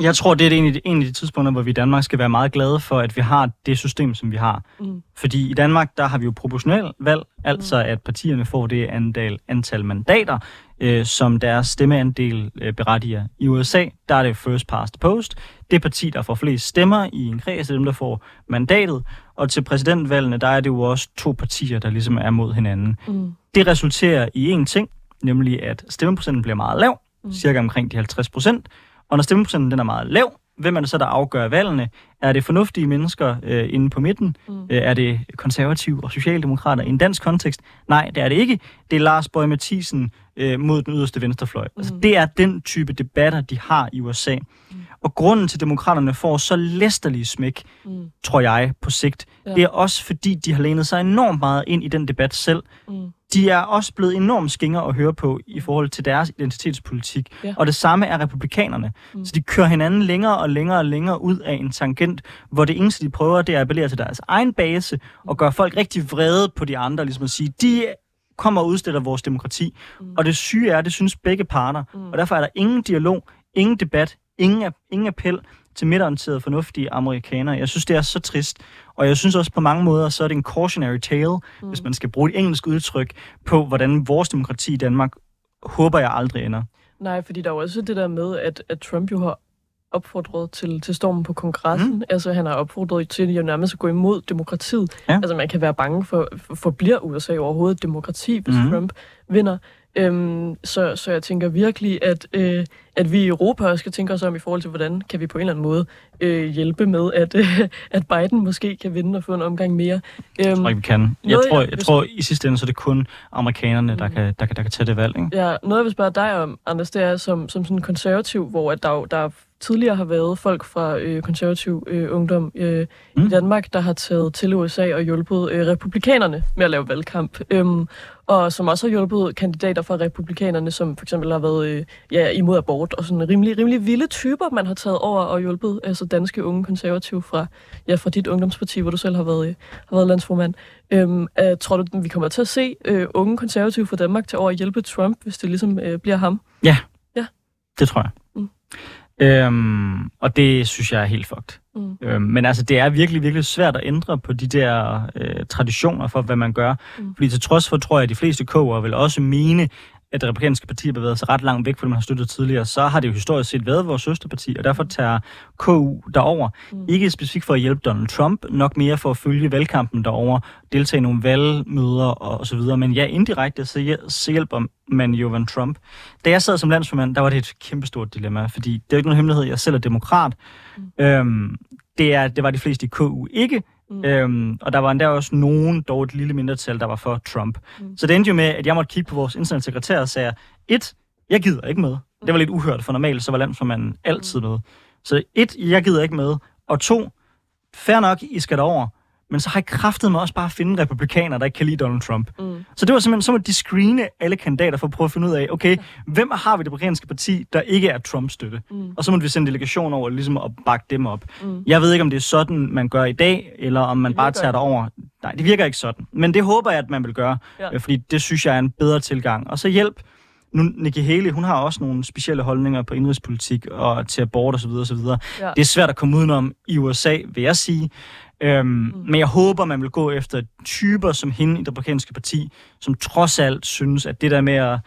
Jeg tror, det er en af, de, en af de tidspunkter, hvor vi i Danmark skal være meget glade for, at vi har det system, som vi har. Mm. Fordi i Danmark, der har vi jo proportionel valg, altså at partierne får det antal, antal mandater, øh, som deres stemmeandel øh, berettiger. I USA, der er det first past the post. Det parti, der får flest stemmer i en kreds, er dem, der får mandatet. Og til præsidentvalgene, der er det jo også to partier, der ligesom er mod hinanden. Mm. Det resulterer i én ting, nemlig at stemmeprocenten bliver meget lav, Mm. cirka omkring de 50 procent, Og når stemmeprocenten den er meget lav, hvem er det så, der afgør valgene? Er det fornuftige mennesker øh, inde på midten? Mm. Øh, er det konservative og socialdemokrater i en dansk kontekst? Nej, det er det ikke. Det er Lars Borg Mathisen øh, mod den yderste venstrefløj. Altså, mm. Altså, det er den type debatter, de har i USA. Mm. Og grunden til, at demokraterne får så læsterlige smæk, mm. tror jeg, på sigt, ja. det er også fordi, de har lænet sig enormt meget ind i den debat selv. Mm. De er også blevet enormt skingre at høre på i forhold til deres identitetspolitik. Ja. Og det samme er republikanerne. Mm. Så de kører hinanden længere og længere og længere ud af en tangent, hvor det eneste, de prøver, det er at appellere til deres egen base og gøre folk rigtig vrede på de andre. Ligesom at sige, de kommer og udstiller vores demokrati. Mm. Og det syge er, det synes begge parter. Mm. Og derfor er der ingen dialog, ingen debat, ingen, ingen appel til midtorienterede, fornuftige amerikanere. Jeg synes, det er så trist. Og jeg synes også på mange måder, så er det en cautionary tale, mm. hvis man skal bruge et engelsk udtryk, på hvordan vores demokrati i Danmark håber jeg aldrig ender. Nej, fordi der er jo også det der med, at, at Trump jo har opfordret til, til stormen på kongressen. Mm. Altså, han har opfordret til jo nærmest at gå imod demokratiet. Ja. Altså, man kan være bange for, for, for bliver USA overhovedet demokrati, hvis mm. Trump vinder. Øhm, så, så jeg tænker virkelig, at, øh, at vi i Europa også skal tænke os om i forhold til, hvordan kan vi på en eller anden måde øh, hjælpe med, at, øh, at Biden måske kan vinde og få en omgang mere. Øhm, jeg tror ikke, vi kan. Jeg tror, jeg, jeg tror i sidste ende, så er det kun amerikanerne, der, mm. kan, der, kan, der kan tage det valg. Ikke? Ja, noget jeg vil spørge dig om, Anders, det er som, som sådan en konservativ, hvor at der, der tidligere har været folk fra øh, konservativ øh, ungdom øh, mm. i Danmark, der har taget til USA og hjulpet øh, republikanerne med at lave valgkamp. Øhm, og som også har hjulpet kandidater fra republikanerne, som for eksempel har været øh, ja, imod abort, og sådan rimelig, rimelig vilde typer, man har taget over og hjulpet, altså danske unge konservative fra, ja, fra dit ungdomsparti, hvor du selv har været, øh, har været landsformand. Øhm, øh, tror du, vi kommer til at se øh, unge konservative fra Danmark til over at hjælpe Trump, hvis det ligesom øh, bliver ham? Ja, ja. det tror jeg. Mm. Øhm, og det synes jeg er helt fucked. Mm. Øhm, men altså, det er virkelig, virkelig svært at ændre på de der øh, traditioner for, hvad man gør. Mm. Fordi til trods for, tror jeg, at de fleste koger vil også mene, at det republikanske parti har bevæget sig ret langt væk fra det, man har støttet tidligere, så har det jo historisk set været vores søsterparti, og derfor tager KU derover. Mm. Ikke specifikt for at hjælpe Donald Trump, nok mere for at følge valgkampen derover, deltage i nogle valgmøder og, og så videre. Men ja, indirekte, så, hjælper man jo Van Trump. Da jeg sad som landsformand, der var det et kæmpestort dilemma, fordi det er ikke nogen hemmelighed, jeg selv er demokrat. Mm. Øhm, det, er, det var de fleste i KU ikke, Mm. Øhm, og der var endda også nogen, dog et lille mindretal, der var for Trump. Mm. Så det endte jo med, at jeg måtte kigge på vores internationale sekretær og sagde, et, jeg gider ikke med. Mm. Det var lidt uhørt, for normalt så var landsformanden altid mm. med. Så et, jeg gider ikke med. Og to, fair nok, I skal derover men så har jeg kraftet mig også bare at finde republikanere, der ikke kan lide Donald Trump. Mm. Så det var simpelthen, så må de screene alle kandidater for at prøve at finde ud af, okay, hvem har vi det republikanske parti, der ikke er Trump-støtte? Mm. Og så må vi sende delegation over, ligesom at bakke dem op. Mm. Jeg ved ikke, om det er sådan, man gør i dag, eller om man bare tager det over. Nej, det virker ikke sådan. Men det håber jeg, at man vil gøre, ja. fordi det synes jeg er en bedre tilgang. Og så hjælp nu, Nikki Haley, hun har også nogle specielle holdninger på indrigspolitik og til abort osv. osv. Ja. Det er svært at komme udenom i USA, vil jeg sige. Øhm, mm. Men jeg håber, man vil gå efter typer som hende i det republikanske parti, som trods alt synes, at det der med at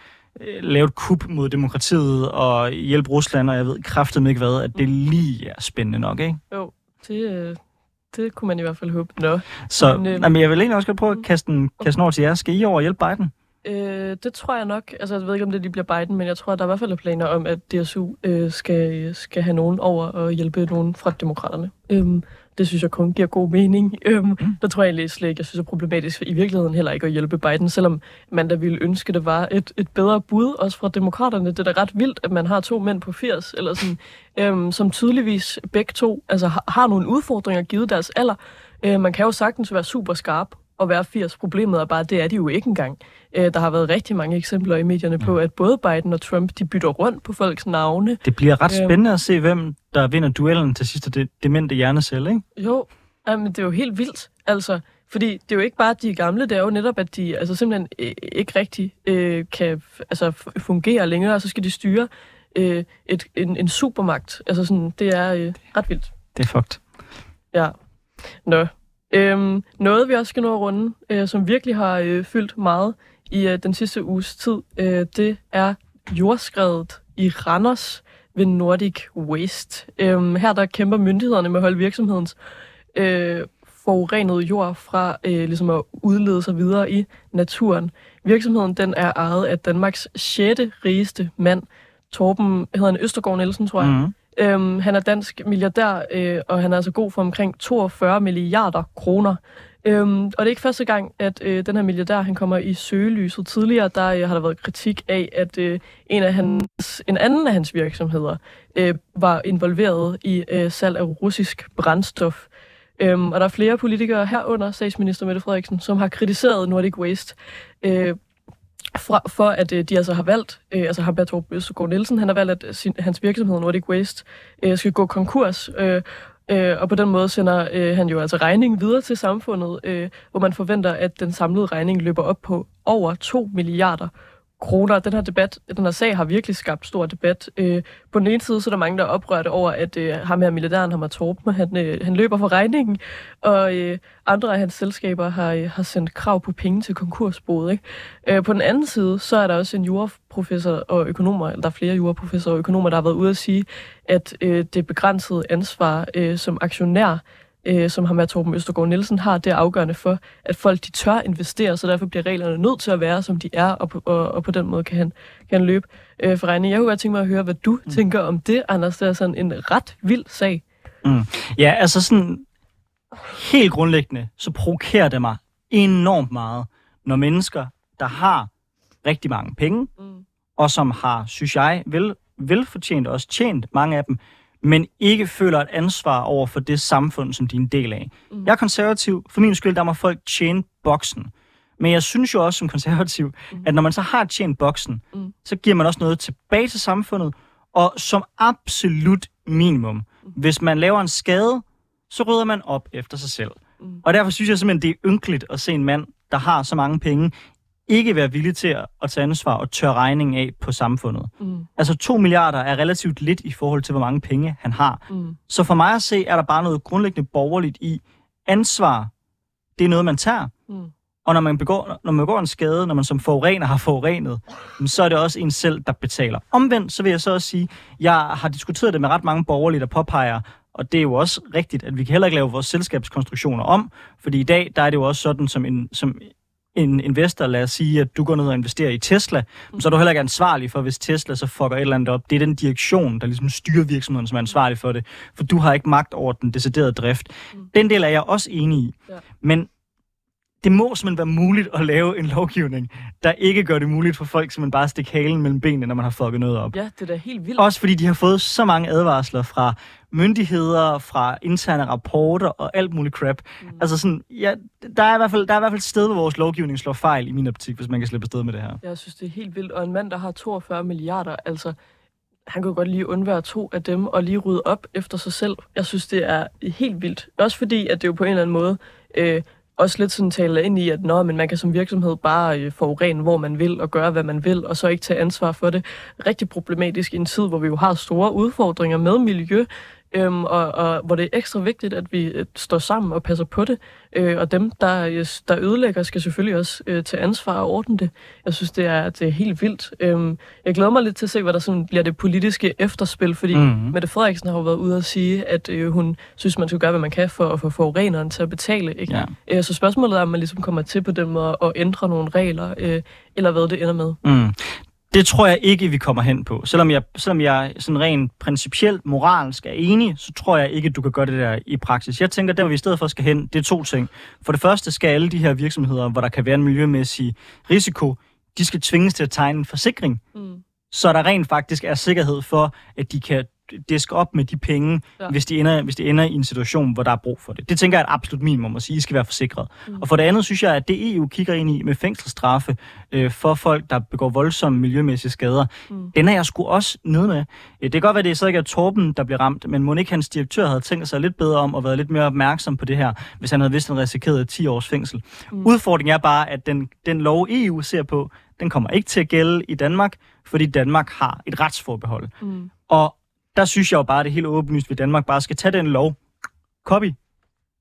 øh, lave et kup mod demokratiet og hjælpe Rusland, og jeg ved kraftigt ikke hvad, at det mm. lige er spændende nok, ikke? Jo, det, øh, det kunne man i hvert fald håbe. Nå. Så men, øh, jamen, jeg vil egentlig også godt prøve at mm. kaste kaste over til jer. Skal I over hjælpe Biden? Øh, det tror jeg nok. Altså, jeg ved ikke, om det lige bliver Biden, men jeg tror, at der er i hvert fald er planer om, at DSU øh, skal, skal have nogen over og hjælpe nogen fra demokraterne. Øhm, det synes jeg kun giver god mening. Øhm, mm. Der tror jeg egentlig slet ikke, jeg synes er problematisk for i virkeligheden heller ikke at hjælpe Biden, selvom man da ville ønske, det var et, et bedre bud, også fra demokraterne. Det er da ret vildt, at man har to mænd på 80, eller sådan, øhm, som tydeligvis begge to altså, har, har nogle udfordringer givet deres alder. Øh, man kan jo sagtens være super skarp at være 80. Problemet er bare, det er de jo ikke engang. Øh, der har været rigtig mange eksempler i medierne på, at både Biden og Trump, de bytter rundt på folks navne. Det bliver ret øh, spændende at se, hvem der vinder duellen til sidst, det demente hjernecelle, ikke? Jo, men det er jo helt vildt, altså. Fordi det er jo ikke bare de gamle, det er jo netop, at de altså simpelthen øh, ikke rigtig øh, kan altså, fungere længere, og så skal de styre øh, et, en, en supermagt. Altså sådan, det er øh, ret vildt. Det er fucked. Ja. Nå, Øhm, noget, vi også skal nå at runde, øh, som virkelig har øh, fyldt meget i øh, den sidste uges tid, øh, det er jordskredet i Randers ved Nordic Waste. Øhm, her der kæmper myndighederne med at holde virksomhedens øh, forurenede jord fra øh, ligesom at udlede sig videre i naturen. Virksomheden den er ejet af Danmarks 6. rigeste mand, Torben, hedder han Østergaard Nielsen, tror jeg. Mm. Øhm, han er dansk milliardær, øh, og han er altså god for omkring 42 milliarder kroner. Øhm, og det er ikke første gang, at øh, den her milliardær han kommer i søgelyset. Tidligere der øh, har der været kritik af, at øh, en, af hans, en anden af hans virksomheder øh, var involveret i øh, salg af russisk brændstof. Øhm, og der er flere politikere herunder, statsminister Mette Frederiksen, som har kritiseret Nordic Waste øh, fra, for at øh, de altså har valgt, øh, altså har Bertor Østergaard Nielsen, han har valgt, at øh, sin, hans virksomhed Nordic Waste øh, skal gå konkurs, øh, øh, og på den måde sender øh, han jo altså regningen videre til samfundet, øh, hvor man forventer, at den samlede regning løber op på over 2 milliarder kroner. Den her debat, den her sag har virkelig skabt stor debat. Øh, på den ene side så er der mange, der er oprørte over, at øh, ham her milliardæren, ham Torben, han, øh, han løber for regningen, og øh, andre af hans selskaber har, øh, har sendt krav på penge til konkursboet. Ikke? Øh, på den anden side, så er der også en juraprofessor og økonomer, eller der er flere juraprofessorer og økonomer, der har været ude at sige, at øh, det begrænsede ansvar øh, som aktionær øh, som ham med Torben Østergaard Nielsen har, det er afgørende for, at folk de tør investere, så derfor bliver reglerne nødt til at være, som de er, og på, og, og på den måde kan han, kan han løbe øh, for regning. Jeg kunne godt tænke mig at høre, hvad du mm. tænker om det, Anders. Det er sådan en ret vild sag. Mm. Ja, altså sådan helt grundlæggende, så provokerer det mig enormt meget, når mennesker, der har rigtig mange penge, mm. og som har, synes jeg, vel, velfortjent og også tjent mange af dem, men ikke føler et ansvar over for det samfund, som de er en del af. Mm. Jeg er konservativ. For min skyld, der må folk tjene boksen. Men jeg synes jo også som konservativ, mm. at når man så har tjent boksen, mm. så giver man også noget tilbage til samfundet, og som absolut minimum, mm. hvis man laver en skade, så rydder man op efter sig selv. Mm. Og derfor synes jeg simpelthen, det er ynkeligt at se en mand, der har så mange penge, ikke være villig til at tage ansvar og tørre regningen af på samfundet. Mm. Altså 2 milliarder er relativt lidt i forhold til, hvor mange penge han har. Mm. Så for mig at se, er der bare noget grundlæggende borgerligt i ansvar. Det er noget, man tager. Mm. Og når man, begår, når man begår en skade, når man som forurener har forurenet, så er det også en selv, der betaler. Omvendt, så vil jeg så også sige, jeg har diskuteret det med ret mange borgerlige, der påpeger, og det er jo også rigtigt, at vi kan heller ikke lave vores selskabskonstruktioner om, fordi i dag, der er det jo også sådan, som en, som en investor, lad os sige, at du går ned og investerer i Tesla, mm. så er du heller ikke ansvarlig for, hvis Tesla så fucker et eller andet op. Det er den direktion, der ligesom styrer virksomheden, som er ansvarlig for det. For du har ikke magt over den deciderede drift. Mm. Den del er jeg også enig i. Men det må simpelthen være muligt at lave en lovgivning, der ikke gør det muligt for folk simpelthen bare at stikke halen mellem benene, når man har fucket noget op. Ja, det er da helt vildt. Også fordi de har fået så mange advarsler fra myndigheder, fra interne rapporter og alt muligt crap. Mm. Altså sådan, ja, der er, i hvert fald, der er i hvert fald et sted, hvor vores lovgivning slår fejl i min optik, hvis man kan slippe afsted med det her. Jeg synes, det er helt vildt. Og en mand, der har 42 milliarder, altså han kunne godt lige undvære to af dem og lige rydde op efter sig selv. Jeg synes, det er helt vildt. Også fordi, at det jo på en eller anden måde øh, også lidt sådan taler ind i, at nå, men man kan som virksomhed bare øh, forurene, hvor man vil, og gøre, hvad man vil, og så ikke tage ansvar for det. Rigtig problematisk i en tid, hvor vi jo har store udfordringer med miljø, øhm, og, og hvor det er ekstra vigtigt, at vi øh, står sammen og passer på det. Øh, og dem, der, øh, der ødelægger, skal selvfølgelig også øh, tage ansvar og ordne det. Jeg synes, det er, det er helt vildt. Øhm, jeg glæder mig lidt til at se, hvad der sådan bliver det politiske efterspil, fordi mm-hmm. Mette Frederiksen har jo været ude at sige, at øh, hun synes, man skal gøre, hvad man kan for at få forureneren til at betale. Ikke? Ja. Øh, så spørgsmålet er, om man ligesom kommer til på den måde at ændre nogle regler, øh, eller hvad det ender med. Mm. Det tror jeg ikke, vi kommer hen på. Selvom jeg, selvom jeg sådan rent principielt, moralsk er enig, så tror jeg ikke, du kan gøre det der i praksis. Jeg tænker, der hvor vi i stedet for skal hen, det er to ting. For det første skal alle de her virksomheder, hvor der kan være en miljømæssig risiko, de skal tvinges til at tegne en forsikring. Mm. Så der rent faktisk er sikkerhed for, at de kan diske op med de penge, ja. hvis, de ender, hvis de ender i en situation, hvor der er brug for det. Det tænker jeg er et absolut minimum at sige, I skal være forsikret. Mm. Og for det andet synes jeg, at det EU kigger ind i med fængselsstraffe øh, for folk, der begår voldsomme miljømæssige skader, mm. den er jeg sgu også nede med. Det kan godt være, at det så ikke er Torben, der bliver ramt, men ikke hans direktør havde tænkt sig lidt bedre om og været lidt mere opmærksom på det her, hvis han havde vidst, at han risikerede 10 års fængsel. Mm. Udfordringen er bare, at den, den lov EU ser på, den kommer ikke til at gælde i Danmark, fordi Danmark har et retsforbehold. Mm. Og der synes jeg jo bare, at det er helt åbenlyst, at Danmark bare skal tage den lov, copy,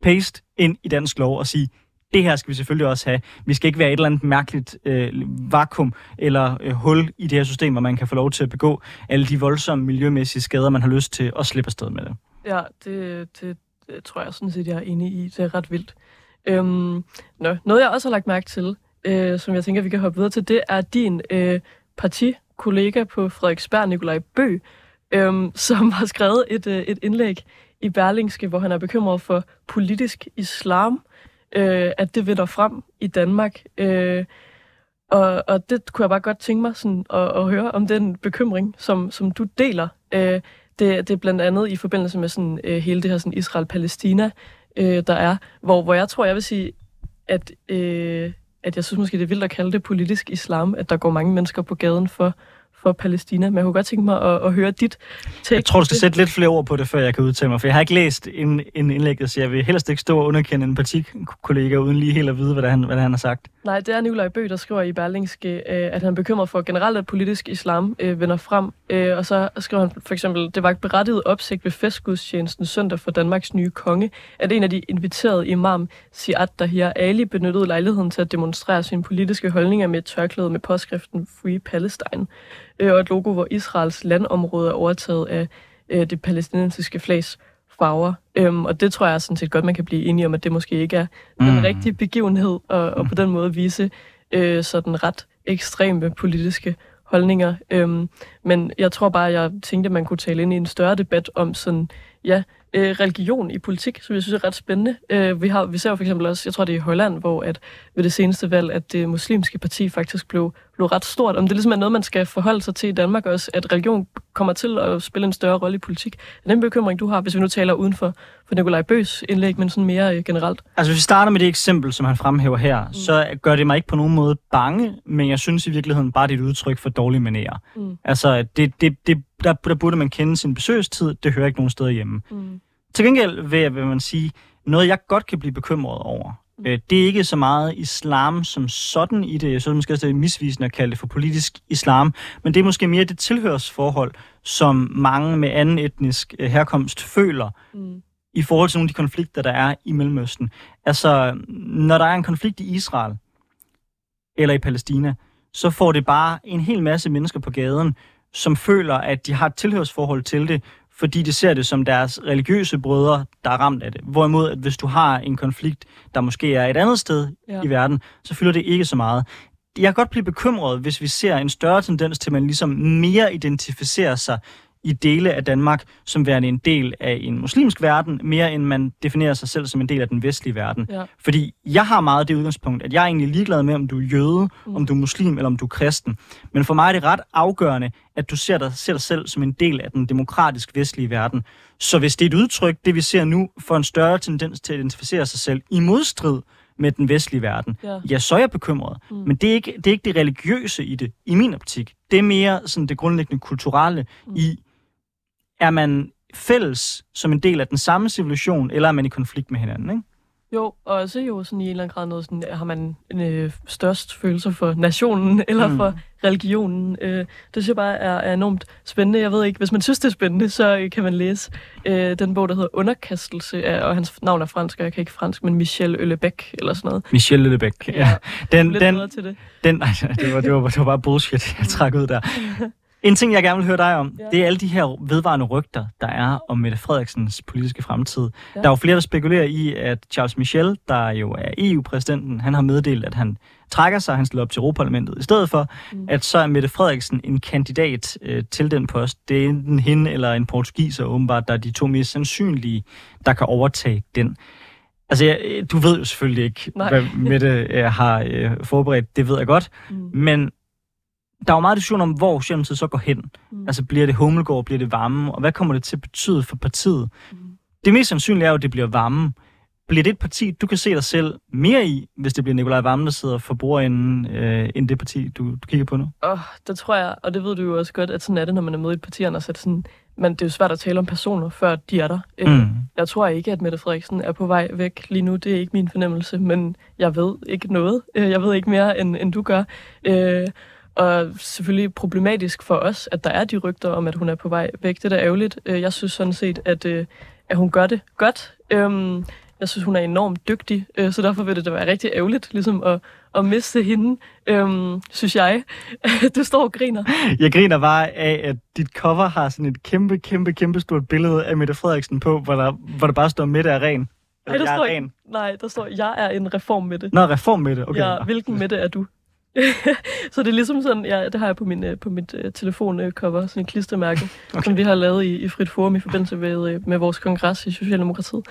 paste ind i dansk lov og sige, det her skal vi selvfølgelig også have. Vi skal ikke være et eller andet mærkeligt øh, vakuum eller øh, hul i det her system, hvor man kan få lov til at begå alle de voldsomme miljømæssige skader, man har lyst til at slippe afsted med det. Ja, det, det, det tror jeg sådan set, jeg er enig i. Det er ret vildt. Øhm, nå, noget, jeg også har lagt mærke til, øh, som jeg tænker, vi kan hoppe videre til, det er din øh, partikollega på Frederiksberg, Nikolaj Bø, øhm, som har skrevet et, øh, et indlæg i Berlingske, hvor han er bekymret for politisk islam, øh, at det vinder frem i Danmark. Øh, og, og det kunne jeg bare godt tænke mig sådan at, at høre om den bekymring, som, som du deler. Øh, det, det er blandt andet i forbindelse med sådan, øh, hele det her sådan Israel-Palæstina, øh, der er, hvor, hvor jeg tror, jeg vil sige, at, øh, at jeg synes måske, det er vildt at kalde det politisk islam, at der går mange mennesker på gaden for, for Palæstina, men jeg kunne godt tænke mig at, at høre dit take. Jeg tror, du skal sætte lidt flere ord på det, før jeg kan udtale mig, for jeg har ikke læst en, en indlæg, der siger, jeg vil helst ikke stå og underkende en partikollega, uden lige helt at vide, hvad det, han, hvad det, han har sagt. Nej, det er Nikolaj Bø, der skriver i Berlingske, øh, at han er bekymret for generelt, at politisk islam øh, vender frem. Øh, og så skriver han for eksempel, det var ikke berettiget opsigt ved festgudstjenesten søndag for Danmarks nye konge, at en af de inviterede imam, Siad Dahir Ali, benyttede lejligheden til at demonstrere sine politiske holdninger med et tørklæde med påskriften Free Palestine øh, og et logo, hvor Israels landområde er overtaget af øh, det palæstinensiske flags farver. Øhm, og det tror jeg sådan set godt, man kan blive enige om, at det måske ikke er mm. den rigtige begivenhed, og, og på den måde vise øh, sådan ret ekstreme politiske holdninger. Øhm, men jeg tror bare, jeg tænkte, at man kunne tale ind i en større debat om sådan, ja, øh, religion i politik, som jeg synes er ret spændende. Øh, vi, har, vi ser jo for eksempel også, jeg tror det er i Holland, hvor at ved det seneste valg, at det muslimske parti faktisk blev, blev ret stort. Om det ligesom er noget, man skal forholde sig til i Danmark også, at religion kommer til at spille en større rolle i politik. Er den bekymring, du har, hvis vi nu taler uden for, for Nikolaj Bøs indlæg, men sådan mere øh, generelt? Altså hvis vi starter med det eksempel, som han fremhæver her, mm. så gør det mig ikke på nogen måde bange, men jeg synes i virkeligheden bare, det er et udtryk for dårlige manerer. Mm. Altså det, det, det, der, der burde man kende sin besøgstid, det hører ikke nogen steder hjemme. Mm. Til gengæld vil, vil man sige, noget jeg godt kan blive bekymret over. Øh, det er ikke så meget islam som sådan i det. Jeg synes måske også, det er misvisende at kalde det for politisk islam, men det er måske mere det tilhørsforhold, som mange med anden etnisk øh, herkomst føler mm. i forhold til nogle af de konflikter, der er i Mellemøsten. Altså, når der er en konflikt i Israel eller i Palæstina, så får det bare en hel masse mennesker på gaden, som føler, at de har et tilhørsforhold til det, fordi de ser det som deres religiøse brødre, der er ramt af det. Hvorimod, at hvis du har en konflikt, der måske er et andet sted ja. i verden, så fylder det ikke så meget. Jeg kan godt blive bekymret, hvis vi ser en større tendens til, at man ligesom mere identificerer sig i dele af Danmark som værende en del af en muslimsk verden, mere end man definerer sig selv som en del af den vestlige verden. Ja. Fordi jeg har meget det udgangspunkt, at jeg er egentlig ligeglad med, om du er jøde, mm. om du er muslim eller om du er kristen. Men for mig er det ret afgørende, at du ser dig, ser dig selv som en del af den demokratisk vestlige verden. Så hvis det er et udtryk, det vi ser nu, for en større tendens til at identificere sig selv i modstrid med den vestlige verden, ja, ja så er jeg bekymret. Mm. Men det er, ikke, det er ikke det religiøse i det, i min optik. Det er mere sådan det grundlæggende kulturelle mm. i, er man fælles som en del af den samme civilisation, eller er man i konflikt med hinanden, ikke? Jo, og også jo sådan i en eller anden grad noget sådan, har man en øh, størst følelse for nationen eller mm. for religionen. Øh, det synes jeg bare er, er enormt spændende. Jeg ved ikke, hvis man synes, det er spændende, så kan man læse øh, den bog, der hedder Underkastelse, af, og hans navn er fransk, og jeg kan ikke fransk, men Michel Øllebeck eller sådan noget. Michel Øllebeck, ja. ja. Den, Lidt den, til det. Den, nej, det var, det, var, det var bare bullshit, jeg trak ud der. En ting, jeg gerne vil høre dig om, ja. det er alle de her vedvarende rygter, der er om Mette Frederiksens politiske fremtid. Ja. Der er jo flere, der spekulerer i, at Charles Michel, der jo er EU-præsidenten, han har meddelt, at han trækker sig, han stiller op til Europaparlamentet. I stedet for, mm. at så er Mette Frederiksen en kandidat øh, til den post. Det er enten hende eller en portugiser, åbenbart, der er de to mest sandsynlige, der kan overtage den. Altså, jeg, du ved jo selvfølgelig ikke, Nej. hvad Mette øh, har øh, forberedt. Det ved jeg godt. Mm. Men der er jo meget diskussion om, hvor Socialdemokratiet så går hen. Mm. Altså, bliver det Hummelgård, bliver det varme, og hvad kommer det til at betyde for partiet? Mm. Det mest sandsynlige er jo, at det bliver varme. Bliver det et parti, du kan se dig selv mere i, hvis det bliver Nikolaj Vammen, der sidder for bordenden, øh, end det parti, du, du kigger på nu? Åh, oh, det tror jeg, og det ved du jo også godt, at sådan er det, når man er med i et parti, og så sådan, men det er jo svært at tale om personer, før de er der. Øh, mm. Jeg tror ikke, at Mette Frederiksen er på vej væk lige nu. Det er ikke min fornemmelse, men jeg ved ikke noget. Øh, jeg ved ikke mere, end, end du gør. Øh, og selvfølgelig problematisk for os, at der er de rygter om, at hun er på vej væk. Det er da ærgerligt. Øh, jeg synes sådan set, at, øh, at hun gør det godt. Øhm, jeg synes, hun er enormt dygtig, øh, så derfor vil det da være rigtig ærgerligt ligesom at, at miste hende, øhm, synes jeg. du står og griner. Jeg griner bare af, at dit cover har sådan et kæmpe, kæmpe, kæmpe stort billede af Mette Frederiksen på, hvor der, hvor der bare står Mette er ren. Nej, der står, nej, der står, jeg er en reform med det. Nå, reform med det, okay. Ja, hvilken med det er du? så det er ligesom sådan, ja, det har jeg på, min, øh, på mit uh, telefoncover, sådan et klistermærke, okay. som vi har lavet i, i Frit Forum i forbindelse med, med vores kongres i Socialdemokratiet.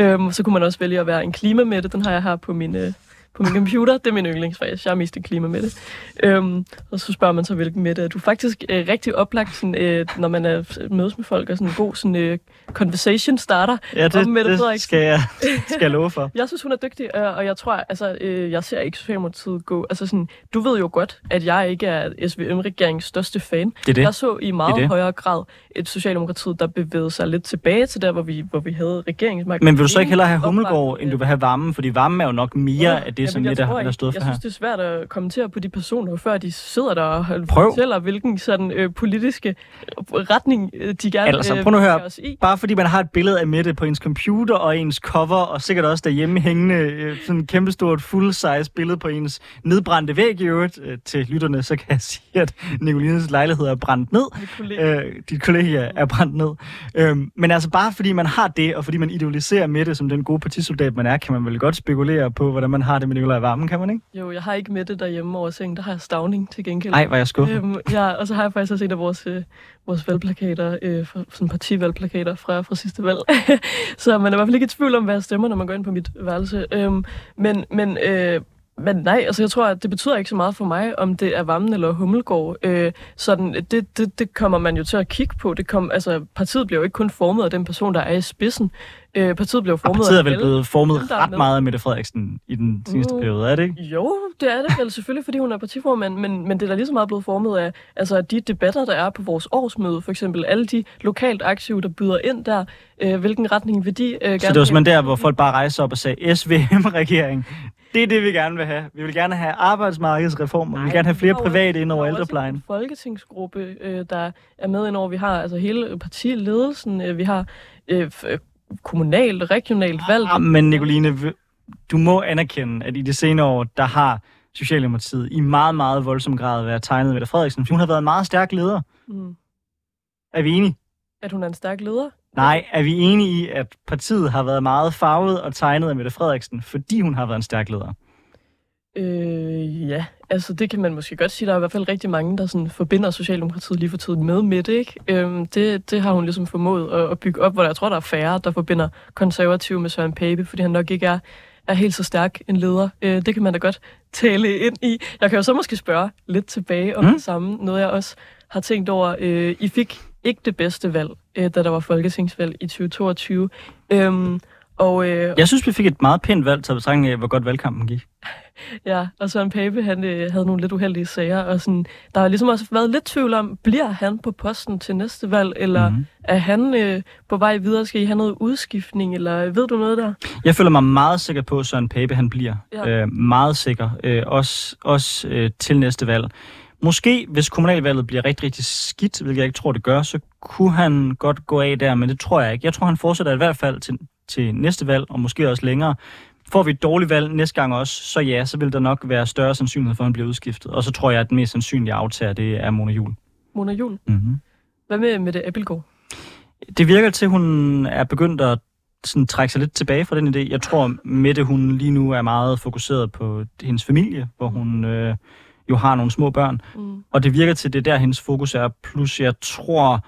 Um, så kunne man også vælge at være en klimamætte, den har jeg her på min, uh, på min computer. Det er min yndlingsfag. Jeg er mest en klima med det. Øhm, og så spørger man så, hvilken med det er. Du er faktisk øh, rigtig oplagt, sådan, øh, når man er, mødes med folk, og sådan en god sådan, øh, conversation starter. Ja, det, om Mette det skal, jeg, skal jeg love for. jeg synes, hun er dygtig, øh, og jeg tror, altså, øh, jeg ser ikke Socialdemokratiet gå. Altså sådan, du ved jo godt, at jeg ikke er SVM-regeringens største fan. Det er det. Jeg så i meget det det. højere grad et Socialdemokratiet, der bevægede sig lidt tilbage til der, hvor vi, hvor vi havde regeringsmagt. Men vil du så ikke hellere have Hummelgaard, end du vil have varme? Fordi varme er jo nok mere ja, af det, som lidt der, der stået for her. Jeg synes, det er svært at kommentere på de personer, før de sidder der og Prøv. fortæller, hvilken sådan, øh, politiske retning øh, de gerne altså, prøv nu at høre. i. Bare fordi man har et billede af Mette på ens computer og ens cover, og sikkert også derhjemme hængende øh, sådan et kæmpestort full-size billede på ens nedbrændte væg i øvrigt øh, til lytterne, så kan jeg sige, at Nicolines lejlighed er brændt ned. Øh, dit kollega er brændt ned. Øh, men altså bare fordi man har det, og fordi man idealiserer Mette som den gode partisoldat, man er, kan man vel godt spekulere på, hvordan man har det med Nicolai Varmen, kan man ikke? Jo, jeg har ikke Mette derhjemme over sengen, der har jeg stavning til gengæld. Nej, var jeg skuffet. Øhm, ja, og så har jeg faktisk også en af vores, øh, vores valgplakater, øh, for, sådan partivalgplakater fra, fra sidste valg. så man er i hvert fald ikke i tvivl om, hvad jeg stemmer, når man går ind på mit værelse. Øhm, men men øh, men nej, altså jeg tror, at det betyder ikke så meget for mig, om det er Vammen eller Hummelgård. Øh, sådan, det, det, det kommer man jo til at kigge på. Det kom, altså, partiet bliver jo ikke kun formet af den person, der er i spidsen. Øh, partiet blev formet og partiet er vel blevet formet ret meget af Mette Frederiksen i den seneste uh, periode, er det ikke? Jo, det er det vel selvfølgelig, fordi hun er partiformand, men, men det er da lige så meget blevet formet af altså, de debatter, der er på vores årsmøde, for eksempel alle de lokalt aktive, der byder ind der, øh, hvilken retning vil de øh, gerne Så det var simpelthen der, hvor folk bare rejser op og sagde, SVM-regering, det er det, vi gerne vil have. Vi vil gerne have arbejdsmarkedsreformer. Nej, vi vil gerne have flere private ind over ældreplejen. Vi en folketingsgruppe, øh, der er med ind over. Vi har altså hele partiledelsen. Øh, vi har øh, øh kommunalt, regionalt valg. Ah, men Nicoline, du må anerkende, at i de senere år, der har Socialdemokratiet i meget, meget voldsom grad været tegnet med Frederiksen. Hun har været en meget stærk leder. Mm. Er vi enige? At hun er en stærk leder? Nej, er vi enige i, at partiet har været meget farvet og tegnet af Mette Frederiksen, fordi hun har været en stærk leder? Øh, ja, altså det kan man måske godt sige. Der er i hvert fald rigtig mange, der sådan forbinder Socialdemokratiet lige for tiden med Mette, ikke? Øhm, det, det har hun ligesom formået at, at bygge op, hvor jeg tror, der er færre, der forbinder konservative med Søren Pape, fordi han nok ikke er, er helt så stærk en leder. Øh, det kan man da godt tale ind i. Jeg kan jo så måske spørge lidt tilbage om mm. det samme. Noget jeg også har tænkt over. Øh, I fik ikke det bedste valg, øh, da der var folketingsvalg i 2022. Øhm, og, øh, jeg synes, vi fik et meget pænt valg til betragtning af, hvor godt valgkampen gik. Ja, og Søren Pape, han øh, havde nogle lidt uheldige sager, og sådan, der har ligesom også været lidt tvivl om, bliver han på posten til næste valg, eller mm-hmm. er han øh, på vej videre? Skal I have noget udskiftning, eller ved du noget der? Jeg føler mig meget sikker på, at Søren Pape, han bliver. Ja. Øh, meget sikker. Øh, også også øh, til næste valg. Måske, hvis kommunalvalget bliver rigtig, rigtig skidt, hvilket jeg ikke tror, det gør, så kunne han godt gå af der, men det tror jeg ikke. Jeg tror, han fortsætter i hvert fald til, til næste valg, og måske også længere. Får vi et dårligt valg næste gang også, så ja, så vil der nok være større sandsynlighed for, at han bliver udskiftet. Og så tror jeg, at den mest sandsynlige aftager, det er Mona Jul. Mona Jul? Mm-hmm. Hvad med med det Appelgaard? Det virker til, at hun er begyndt at sådan, trække sig lidt tilbage fra den idé. Jeg tror, Mette hun lige nu er meget fokuseret på hendes familie, hvor hun øh, jo har nogle små børn. Mm. Og det virker til, at det er der, hendes fokus er. Plus, jeg tror,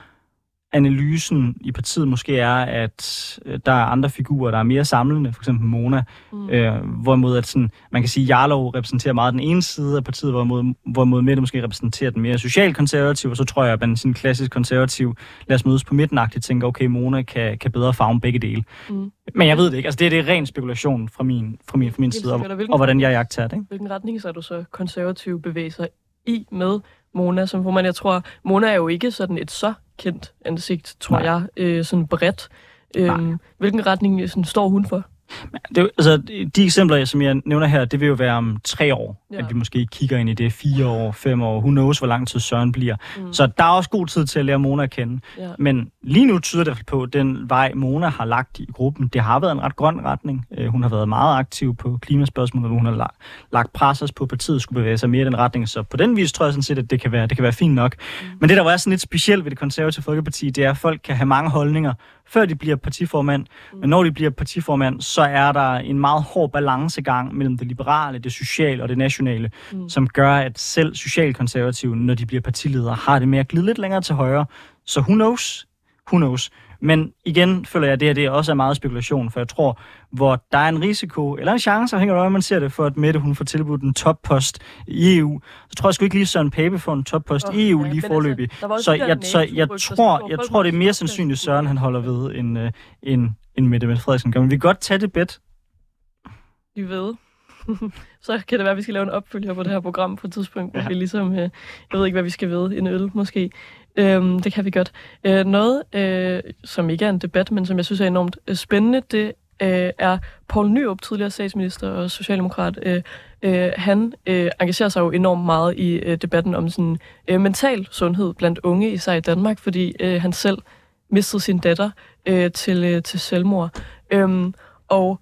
analysen i partiet måske er, at øh, der er andre figurer, der er mere samlende, for eksempel Mona, mm. øh, hvorimod at sådan, man kan sige, at Jarlov repræsenterer meget den ene side af partiet, hvorimod, hvorimod Mette måske repræsenterer den mere socialkonservativ, og så tror jeg, at man sådan klassisk konservativ, lad os mødes på midtenagtigt, tænker, okay, Mona kan, kan bedre farve begge dele. Mm. Men jeg ved det ikke, altså det er det ren spekulation fra min, fra min, fra min side, og, og hvordan jeg jagter det. Ikke? Hvilken retning så er du så konservativ bevæger sig i med Mona som formand? Jeg tror, Mona er jo ikke sådan et så kendt ansigt, tror Nej. jeg, øh, sådan bredt. Øhm, hvilken retning sådan, står hun for? Det, altså, de eksempler, som jeg nævner her, det vil jo være om tre år, ja. at vi måske kigger ind i det. Fire år, fem år, who knows, hvor lang tid Søren bliver. Mm. Så der er også god tid til at lære Mona at kende. Ja. Men lige nu tyder det på, at den vej, Mona har lagt i gruppen, det har været en ret grøn retning. Øh, hun har været meget aktiv på klimaspørgsmålet, hun har lagt, lagt presses på, at partiet skulle bevæge sig mere i den retning. Så på den vis tror jeg sådan set, at det kan være, det kan være fint nok. Mm. Men det, der var sådan lidt specielt ved det konservative Folkeparti, det er, at folk kan have mange holdninger, før de bliver partiformand. Mm. Men når de bliver partiformand, så er der en meget hård balancegang mellem det liberale, det sociale og det nationale, mm. som gør, at selv socialkonservative, når de bliver partiledere, har det med at glide lidt længere til højre. Så who knows? Who knows? Men igen føler jeg, at det her det også er meget spekulation, for jeg tror, hvor der er en risiko, eller en chance, afhængig af, man ser det, for at Mette hun får tilbudt en toppost i EU, så tror jeg sgu ikke lige Søren Pape får en toppost oh, i EU ja, lige forløbig. Altså, så jeg, så jeg tror, jeg tror, det er mere sandsynligt, Søren han holder ved, end, uh, end, end Mette Mette Frederiksen gør. Men vi kan godt tage det bedt. Vi ved. så kan det være, at vi skal lave en opfølger på det her program på et tidspunkt, hvor ja. vi ligesom, øh, jeg ved ikke, hvad vi skal ved, en øl måske. Øhm, det kan vi godt. Øh, noget, øh, som ikke er en debat, men som jeg synes er enormt øh, spændende, det øh, er Paul Nyrup, tidligere statsminister og socialdemokrat. Øh, øh, han øh, engagerer sig jo enormt meget i øh, debatten om sådan øh, mental sundhed blandt unge, især i Danmark, fordi øh, han selv mistede sin datter øh, til, øh, til selvmord. Øhm, og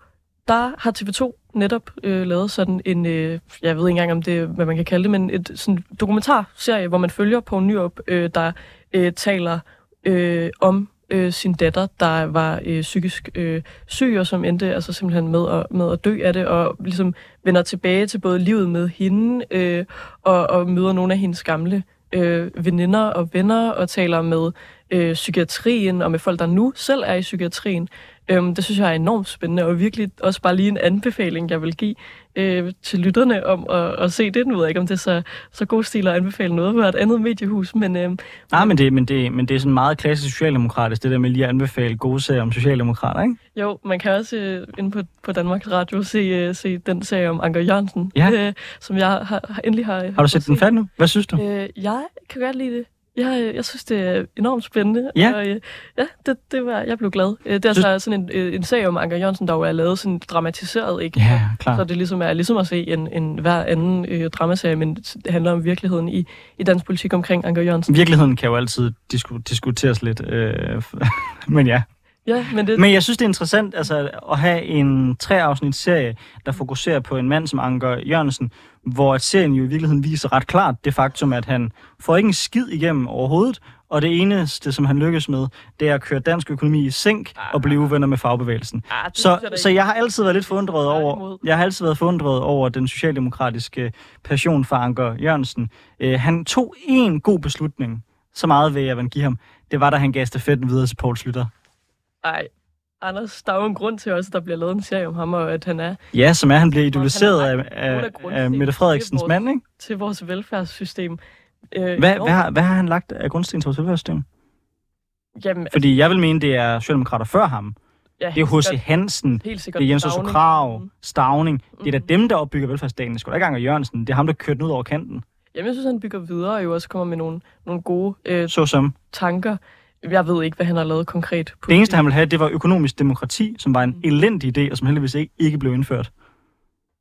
der har TV2 netop øh, lavet sådan en, øh, jeg ved ikke engang om det, hvad man kan kalde det, men et sådan dokumentarserie, hvor man følger på Nyrup, øh, der øh, taler øh, om øh, sin datter, der var øh, psykisk øh, syg, og som endte altså simpelthen med at, med at dø af det, og ligesom vender tilbage til både livet med hende, øh, og, og møder nogle af hendes gamle øh, veninder og venner, og taler med øh, psykiatrien, og med folk, der nu selv er i psykiatrien, Øhm, det synes jeg er enormt spændende, og virkelig også bare lige en anbefaling, jeg vil give øh, til lytterne om at, at se det. Nu ved jeg ikke, om det er så, så god stil at anbefale noget på et andet mediehus, men... Øh, Nej, men det, men, det, men det er sådan meget klassisk socialdemokratisk, det der med lige at anbefale gode serier om socialdemokrater, ikke? Jo, man kan også øh, inde på, på Danmarks Radio se, øh, se den serie om Anker Jørgensen, ja. øh, som jeg har, endelig har... Har du set den færdig nu? Hvad synes du? Øh, jeg kan godt lide det. Jeg, øh, jeg synes, det er enormt spændende. Ja. Og, øh, ja, det, det var, jeg blev glad. Øh, det er synes... så sådan en, en sag om Anker Jørgensen, der jo er lavet sådan dramatiseret, ikke? Ja, klar. Så det ligesom er ligesom at se en, en hver anden øh, dramaserie, men det handler om virkeligheden i, i dansk politik omkring Anker Jørgensen. Virkeligheden kan jo altid disku, diskuteres lidt, øh, men ja. Ja, men, det... men jeg synes, det er interessant altså, at have en treafsnit serie, der fokuserer på en mand som Anker Jørgensen, hvor serien jo i virkeligheden viser ret klart det faktum, at han får ikke en skid igennem overhovedet, og det eneste, som han lykkes med, det er at køre dansk økonomi i sænk ah, og blive uvenner med fagbevægelsen. Ah, så, jeg så jeg har altid været lidt forundret over, jeg har altid været forundret over den socialdemokratiske passion for Anker Jørgensen. Uh, han tog en god beslutning, så meget vil jeg give ham. Det var, da han gav stafetten videre til Poul Slytter. Ej, Anders, der er jo en grund til også, at der bliver lavet en serie om ham, og at han er... Ja, som er, han bliver idoliseret af, af, af Mette Frederiksens vores, mand, ikke? Til vores velfærdssystem. Øh, hvad, hvad, har, hvad har han lagt af grundsten til vores velfærdssystem? Jamen, Fordi jeg vil mene, det er Socialdemokrater før ham. Ja, det er H.C. Hansen, det er Jens Otto Krav, mm. Stavning. Det er da mm. dem, der opbygger velfærdsstaten. Det skulle da ikke engang Jørgensen. Det er ham, der kørte ud over kanten. Jamen, jeg synes, han bygger videre og jo også kommer med nogle, nogle gode øh, så som. tanker. Jeg ved ikke, hvad han har lavet konkret. På det eneste, han ville have, det var økonomisk demokrati, som var en mm. elendig idé, og som heldigvis ikke, ikke blev indført.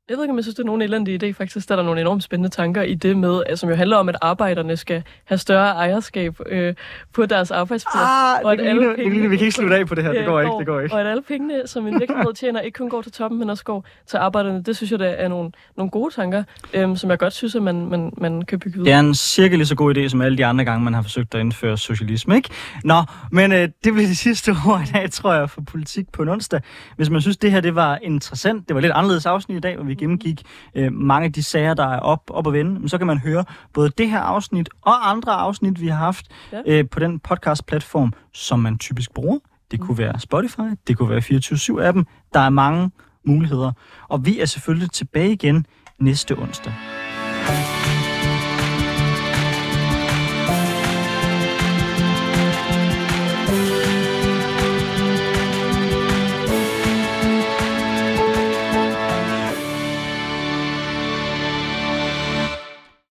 Jeg ved ikke, om jeg synes, det er nogen elendig idé. Faktisk der er der nogle enormt spændende tanker i det med, altså, som jo handler om, at arbejderne skal have større ejerskab øh, på deres arbejdsplads. Ah, og at alle pengene, pengene, vi kan ikke slutte af på det her. Det går, ikke, det går ikke. Og at alle pengene, som en virksomhed tjener, ikke kun går til toppen, men også går til arbejderne. Det synes jeg, det er nogle, nogle gode tanker, øh, som jeg godt synes, at man, man, man kan bygge videre. Det er en cirka lige så god idé, som alle de andre gange, man har forsøgt at indføre socialisme. Ikke? Nå, men øh, det bliver de sidste ord i dag, tror jeg, for politik på en onsdag. Hvis man synes, det her det var interessant, det var lidt anderledes afsnit i dag, hvor vi gennemgik øh, mange af de sager, der er op, op at vende, så kan man høre både det her afsnit og andre afsnit, vi har haft ja. øh, på den podcast-platform, som man typisk bruger. Det kunne være Spotify, det kunne være 24-7-appen. Der er mange muligheder. Og vi er selvfølgelig tilbage igen næste onsdag.